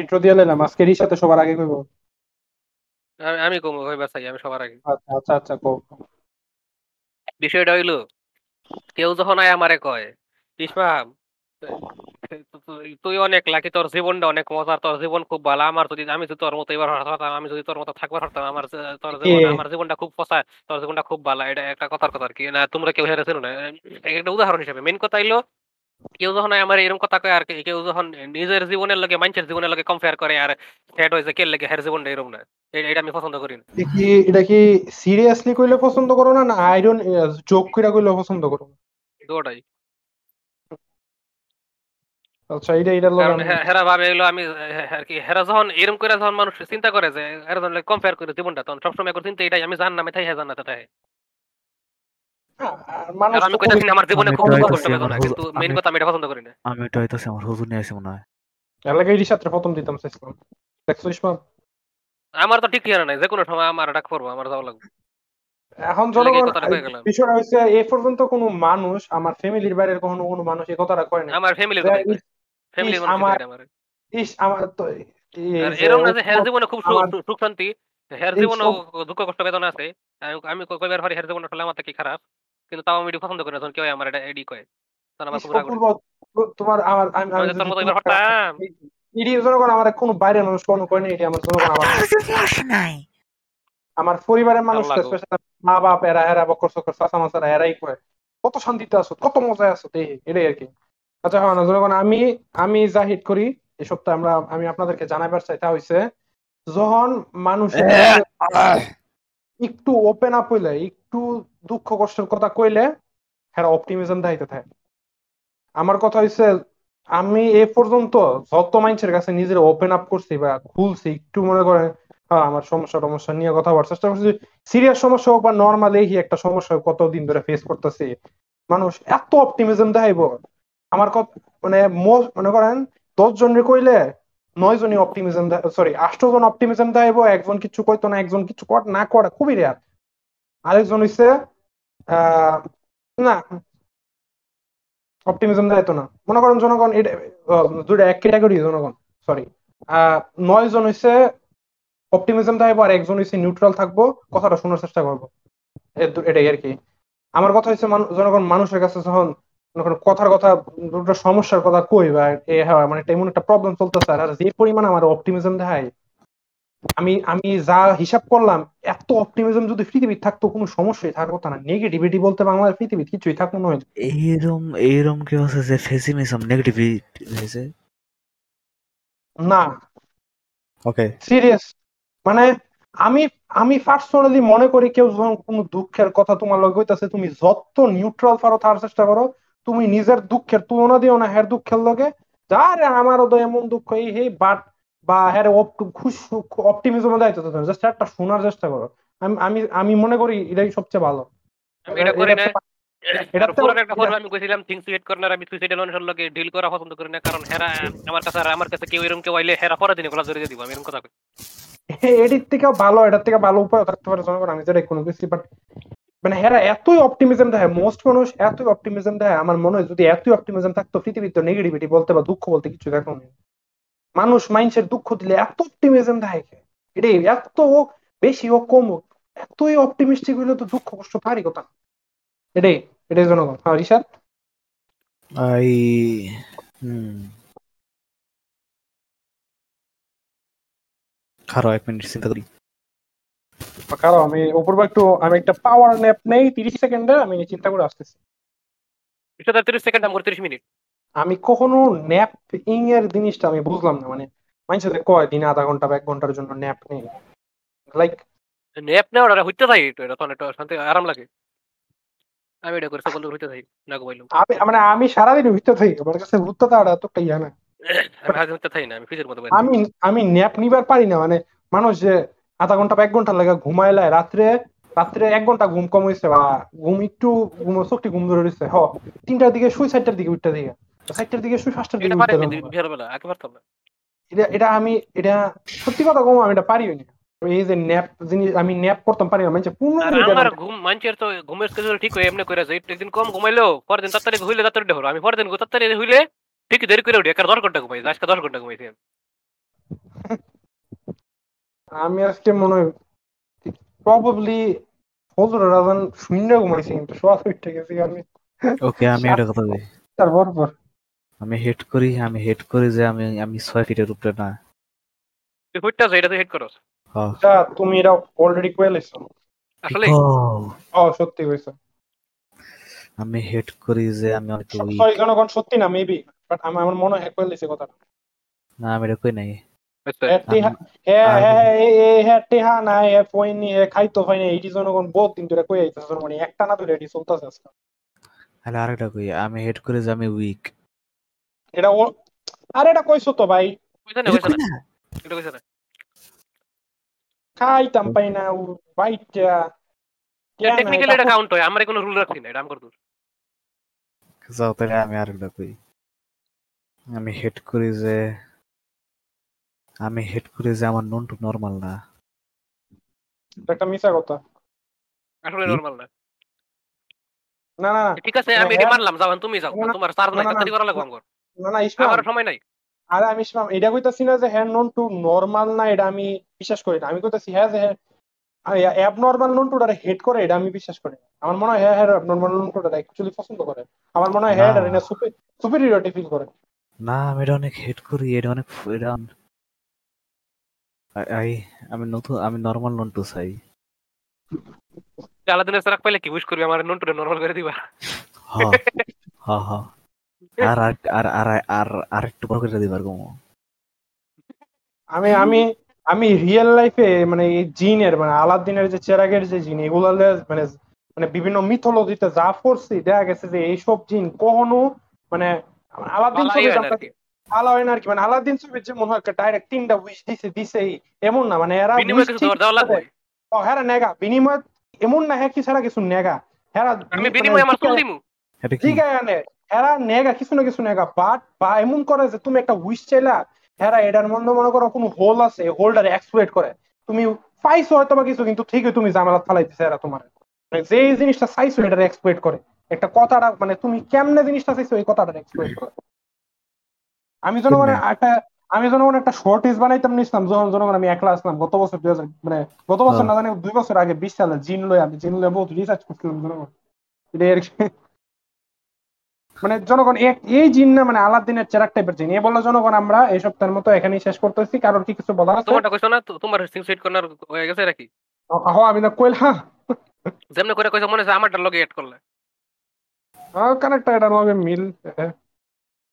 Intro দিয়ে নিলাম আজকের সাথে সবার আগে কইবো। আমি- আমি কম ভাই চাই আমি সবার আগে। আচ্ছা আচ্ছা আচ্ছা কো বিষয়টা হইল কেউ যখন আয় আমারে কয় ইসমাম তুই অনেক লাকি তোর জীবনটা অনেক মজার তোর জীবন খুব ভালো আমার যদি আমি যদি তোর মতো এবার হতাম আমি যদি তোর মতো থাকবার হতাম আমার যে- তোর জীবন আমার জীবনটা খুব পচা তোর জীবনটা খুব ভালো। এটা একটা কথার কথা আর কি। না তোমরা কেউ হেরেছিল না। একটা উদাহরণ হিসেবে মেন কথা হইল কেউ যখন আমার এরকম কথা কয় আর কেউ যখন নিজের জীবনের লগে মানুষের জীবনের লগে কম্পেয়ার করে আর সেট হয়েছে কে লাগে হের জীবনটা এরকম না এটা আমি পছন্দ করি না। কি এটা কি সিরিয়াসলি কইলে পছন্দ করো না না আইরন জোক কইরা কইলে পছন্দ করো দুটাই। আচ্ছা এটা এটা লগে কারণ আমি- হে- হেরা ভাবে এগুলো আমি আর কি হেরা যখন এরকম করে যখন মানুষ চিন্তা করে যে হেরা যখন কম্পেয়ার করে জীবনটা তখন সবসময় করে চিন্তা এটাই আমি জান নামে তাই হ্যাঁ জান্নাতে আর আমি কইতাছি আমার জীবনে খুব তো দুঃখ হইতাছি কষ্ট বেদনা কিন্তু মেইন কথা আমি এটা পছন্দ করি না। আমি এটা হইতাছি আমার হুজুর নিয়ে আসি মনে হয়। এলাকা এই প্রথম দিতাম চাইছিলাম দেখছ ইসমাম আমার তো ঠিক ঠিকানা নাই যে কোনো সময় আমার ডাক পড়ব আমার যাওয়া লাগবে। এখন এর লাগি এই জনগণ কথাটা কয়ে গেলাম। বিষয়টা হচ্ছে এ পর্যন্ত কোনো মানুষ আমার ফ্যামিলির বাইরের কোনো কোনো মানুষ এই কথাটা কয় না আমার ফ্যামিলির যে কথাই ইস- ফ্যামিলির ইস, মানুষ আমার- আমার। ইস আমার তো এই আর যে এরকম না যে হের জীবনে খুব সুখ শান্তি হের জীবনে দুঃখ কষ্ট বেদনা আছে। আমি- কইবার পারি হের জীবন আমার থেকে খারাপ। কিন্তু তাও আমি এটি পছন্দ করি না যখন কেউ আমার এটা এডি কয় তখন আমার খুব রাগ। তোমার আমার আমি আমি তোর মতো তোমার- এবার হঠাৎ এটি জনগণ আমার কোনো বাইরের মানুষ কোনো করে না এটি আমার জনগণ আমার নাই। আমার পরিবারের মানুষ স্পেশাল মা বাপ এরা এরা বকর সকর চাচা মাচারা এরাই কয় কত শান্তিতে আছো কত মজায় আছো এই এটাই আর কি। আচ্ছা হ্যাঁ না জনগণ আমি আমি যা হিট করি এই সপ্তাহে আমরা আমি আপনাদেরকে জানাবার চাই তা হইছে যখন মানুষ একটু ওপেন আপ হইলে একটু দুঃখ কষ্টের কথা কইলে হ্যাঁ অপটিমিজম দাইতে থাকে। আমার কথা হইছে, আমি এ পর্যন্ত যত মানুষের কাছে নিজের ওপেন আপ করছি বা খুলছি, একটু মনে করে হ্যাঁ আমার সমস্যা টমস্যা নিয়ে কথা বলার চেষ্টা করছি সিরিয়াস সমস্যা হোক বা নর্মাল এই একটা সমস্যা কতদিন ধরে ফেস করতেছি, মানুষ এত অপটিমিজম দেখাইবো। আমার কথা মানে মনে করেন, দশ জনের কইলে নয় জনই অপটিমিজম সরি আষ্ট জন অপটিমিজম দেখাইবো, একজন কিছু কইতো না, একজন কিছু কর, না করে, খুবই রেয়ার আরেকজন হইছে না। অপটিমিজম দেখাইতো না। মনে করেন জনগণ এক ক্যাটাগরি জনগণ সরি নয় জন হইছে অপটিমিজম দেখাইবো আর একজন হইছে নিউট্রাল থাকব, কথাটা শোনার চেষ্টা করব। এটাই আর কি। আমার কথা হচ্ছে জনগণ মানুষের কাছে যখন কথার কথা, দুটো সমস্যার কথা কই বা মানে এমন একটা প্রবলেম চলতেছে, আর যে পরিমাণ আমার অপটিমিজম দেখায় আমি আমি যা হিসাব করলাম এত অপটিমিজম যদি পৃথিবীর থাকতো কোনো সমস্যাই থাকার কথা না। নেগেটিভিটি বলতে বাংলাদেশ পৃথিবীর কিছুই থাকতো না এইরম এইরম কি আছে যে ফেসিমিজম নেগেটিভিটি হয়েছে? না। ওকে সিরিয়াস মানে আমি আমি পার্সোনালি মনে করি কেউ যখন কোনো দুঃখের কথা তোমার লগে হইতাছে তুমি যত নিউট্রাল পারো তার চেষ্টা করো। তুমি নিজের দুঃখের তুলনা দিও না হ্যার দুঃখের লগে। যা রে আমারও তো এমন দুঃখ এই হে বাট বা হ্যার খুশ অপটিমিজম দায়িত্ব জাস্ট একটা শোনার চেষ্টা করো। আমি আমি আমি মনে করি এটাই সবচেয়ে ভালো। এটা করি না এটা আর তো- পুরো একটা ফোন আমি কইছিলাম থিংস সুইট কর্নার আমি সুইসাইডাল মানুষের লগে ডিল করা পছন্দ করি না কারণ হেরা আমার কাছে আমার কাছে কেউ এরকম কেউ আইলে হেরা পরে দিনে গলা জড়িয়ে দিব আমি এরকম কথা কই। এডির থেকে ভালো এটার থেকে ভালো উপায় থাকতে পারে জনগণ আমি যেটা কোনো কিছু বাট মানে হেরা এতই অপটিমিজম দেয় মোস্ট মানুষ এতই অপটিমিজম দেয় আমার মনে হয় যদি এতই অপটিমিজম থাকতো পৃথিবীতে নেগেটিভিটি বলতে বা দুঃখ বলতে কিছু দেখো মানুষ মানুষের দুঃখ দিলে এত অপটিমিজম দেয় এটাই এত বেশি ও কম হোক এতই অপটিমিস্টিক হইলে তো দুঃখ কষ্ট পারি কথা। এটাই এটাই জনগণ। হ্যাঁ রিসাদ আই হুম। খারো এক মিনিট চিন্তা করি। কারণ আমি একটু আমি একটা পাওয়ার ন্যাপ নেই তিরিশ সেকেন্ডে আমি চিন্তা করে আসতেছি। তিরিশ সেকেন্ড আমার তিরিশ মিনিট। আমি কখনো ন্যাপ ইং এর জিনিসটা আমি বুঝলাম না মানে মানুষের কয় দিনে আধা ঘণ্টা বা এক ঘণ্টার জন্য ন্যাপ নেই? লাইক নেপ নেওয়া ওটা হইতে থাকি তো এটা তখন একটু শান্তি আরাম লাগে। আমি এটা করি সকল হইতে থাকি না ঘুমাইলাম আমি মানে আমি সারাদিন ভিতরে থাকি আমার কাছে ঘুরতে তাড়া এত একটা ইয়া না। আমি হইতে থাকি না আমি ফিজের মতো আমি আমি ন্যাপ নিবার পারি না মানে মানুষ যে আধা ঘণ্টা বা এক ঘণ্টা লাগে ঘুমাইলায় রাত্রে রাত্রে এক ঘণ্টা ঘুম কম হয়েছে বা ঘুম একটু ঘুম চোখটি ঘুম ধরে রয়েছে হ তিনটার দিকে শুই চারটার দিকে উঠতে দিকে চারটার দিকে শুই পাঁচটার দিকে এটা পারে উঠতে আমি দেবো। বিহার বেলা আগে পারতাম না এটা এটা আমি এটা সত্যি কথা কম আমি এটা পারিও না। এই যে ন্যাপ জিনিস আমি ন্যাপ করতাম পারি না। মানে পূর্ণ আমার ঘুম তো ঘুমের স্কেজুল ঠিক হয়ে এমনি যায় একদিন কম ঘুমাইলেও পরের দিন তাড়াতাড়ি হইলে তাড়াতাড়ি উঠে আমি পরের দিন তাড়াতাড়ি হইলে ঠিক দেরি করে উঠি। একটা দশ ঘণ্টা ঘুমাই আজকে দশ ঘণ্টা ঘুমাইছি আমি। আজকে মনে হয় প্রবাবলি ফজর রাজান শূন্য ঘুমাইছি কিন্তু সোয়া আমি। ওকে আমি একটা কথা বলি। তারপর পর আমি হেড করি আমি হেড করি যে আমি আমি ছয় ফিটের উপরে না। তুই হুইটটা এটা তুই হেড করো হ্যাঁ। যা তুমি এটা অলরেডি কয়ে লাইছো। আসলে ও, ও সত্যি কইছো। আমি হেড করি যে আমি অনেক weak। সরি জনগণ সত্যি না মেবি বাট আমি আমার মনে হয় কয়ে লাইছে কথাটা। না আমি এটা কই নাই। আচ্ছা, হ্যাঁ হ্যাঁ হ্যাঁ হ্যাঁ, হ্যাঁ হ্যাঁ হ্যাঁ আমি হেড করি যে আমি উইক এটা ও আরে এটা কইছো তো ভাই। কইছে না কইছে না। এটা কইছে না। খাইতাম পাই না ও বাইটা। টেকনিক্যালি এটা কাউন্ট হয় আমার কোনো রুল রাখছি না এটা আমার দূর যাও তাহলে আমি আরেকটা কই আমি হেড করি যে আমি হেড করি যে আমার নন টু নর্মাল না একটা মিছা কথা। আসলে নরমাল না। না না ঠিক আছে আমি এটা। মানলাম যাও তুমি যাও। তোমার চার্জ নাই তাড়াতাড়ি করা লাগবে আমার। না না ইসমাম। আমার সময় নাই। আরে আমি ইসমাম এটা কইতাছি না যে হ্যাঁ নন টু নর্মাল না এটা আমি বিশ্বাস করি না। আমি কইতাছি হ্যাঁ যে অ্যাব নর্মাল নন টুটা হেড করে এটা আমি বিশ্বাস করি। আমার মনে হয় হ্যাঁ হ্যাঁ নর্মাল নন টুটা অ্যাকচুয়ালি পছন্দ করে। আমার মনে হয় হ্যাঁ না। এটা সুপিরিয়রিটি ফিল করে। না আমি এটা অনেক হেড করি এটা অনেক এটা আই- আমি নতুন আমি নর্মাল নন টু চাই। আলাদিনের সারাক পাইলে কি উইশ করবি? আমার নন্টুরে নরমাল করে দিবা। হ হ হ। আর আর আর আর আর একটু বড় করে দিবার গো আমি আমি আমি রিয়েল লাইফে মানে এই জিনের মানে আলাদিনের যে চেরাগের যে জিন এগুলো মানে মানে বিভিন্ন মিথোলজিতে যা পড়ছি দেখা গেছে যে এইসব জিন কখনো মানে আলাদিন ছবি হয় না আর কি। আলা হয় না আর কি। মানে আলাদিন ছবির যে মনে হয় ডাইরেক্ট তিনটা উইশ দিছে দিছেই এমন না। মানে এরা ও হ্যাঁ নেগা। বিনিময় এমন না হ্যাঁ কি ছাড়া কিছু নেগা। হ্যাঁ আমি বিনিময়ে আমার চুল দিমু? কি? ঠিক আছে এরা নেগা কিছু না কিছু নেগা বাট বা এমন করে যে তুমি একটা উইশ চাইলা হেরা এটার মধ্যে মনে করো কোনো হোল আছে হোলটার এক্সপ্লোইট করে। তুমি পাইছো হয়তো বা কিছু কিন্তু ঠিকই তুমি জামালাত ফালাই দিছে এরা তোমার। মানে যে জিনিসটা চাইছো এটার এক্সপ্লোইট করে। একটা কথাটা মানে তুমি কেমনে জিনিসটা চাইছো এই কথাটা এক্সপ্লোইট করে। আমি জনগণের একটা আমি জনগণ একটা শর্টেজ বানাইতাম নিছিলাম যখন জনগণ আমি একলা আসলাম গত বছর দুই হাজার মানে গত বছর না জানি দুই বছর আগে বিশ সালে জিন লই আমি জিন লই বহুত রিসার্চ করছিলাম জনগণ। এটা। মানে জনগণ এই জিন না মানে আলাদিনের চেরাক টাইপের জিন। এ বলল জনগণ আমরা এই সপ্তাহের মতো এখানেই শেষ করতেছি। কারোর কি কিছু বলার আছে? তোমারটা কইছো না? তোমার সিং করার হয়ে গেছে নাকি? আমি না কইল হ্যাঁ। যেমনি করে কইছো মনে হচ্ছে আমারটার লগে এড করলে। কানেক্টটা এটা লগে মিল হ্যাঁ,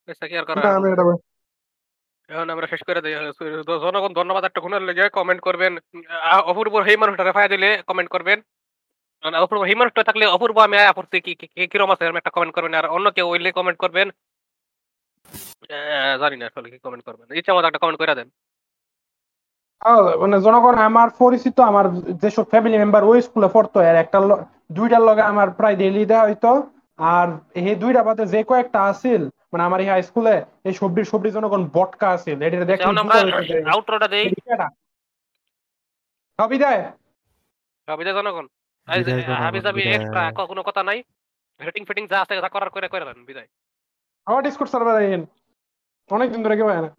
পয়সা কি আর করা আমি এটা এখন আমরা শেষ করে দিই জনগণ ধন্যবাদ একটা গুণের লেগে কমেন্ট করবেন। অপূর্ব সেই মানুষটা রেফাই দিলে কমেন্ট করবেন। আর অপূর্ব থাকলে অপূর্ব আমি পড়ছি কি কিরম আছে? একটা কমেন্ট করবেন আর অন্য কেউ হইলে কমেন্ট করবেন। জানি না আসলে কি কমেন্ট করবেন। ইচ্ছা মতো একটা কমেন্ট করে দেন। মানে জনগণ আমার পরিচিত আমার যেসব ফ্যামিলি মেম্বার ওই স্কুলে পড়তো এর একটা দুইটার লগে আমার প্রায় ডেইলি দেওয়া হইতো। আর এই দুইটা বাদে যে কয়েকটা আছিল মানে আমার এই হাই স্কুলে এই সবজি সবজি জনগণ বটকা আছিল এটা দেখলে এখন আমরা বুঝা আউটরোটা দেই। বিদায় বিদায়। জনগণ বিদায় জনগণ, হাবি বিদায়। এক্সট্রা কোনো কথা নাই। রেটিং ফিটিং যা আছে তা করার করে করে দেন বিদায়। আমার ডিসকর্ড সার্ভার অনেকদিন ধরে কেউ আয় না।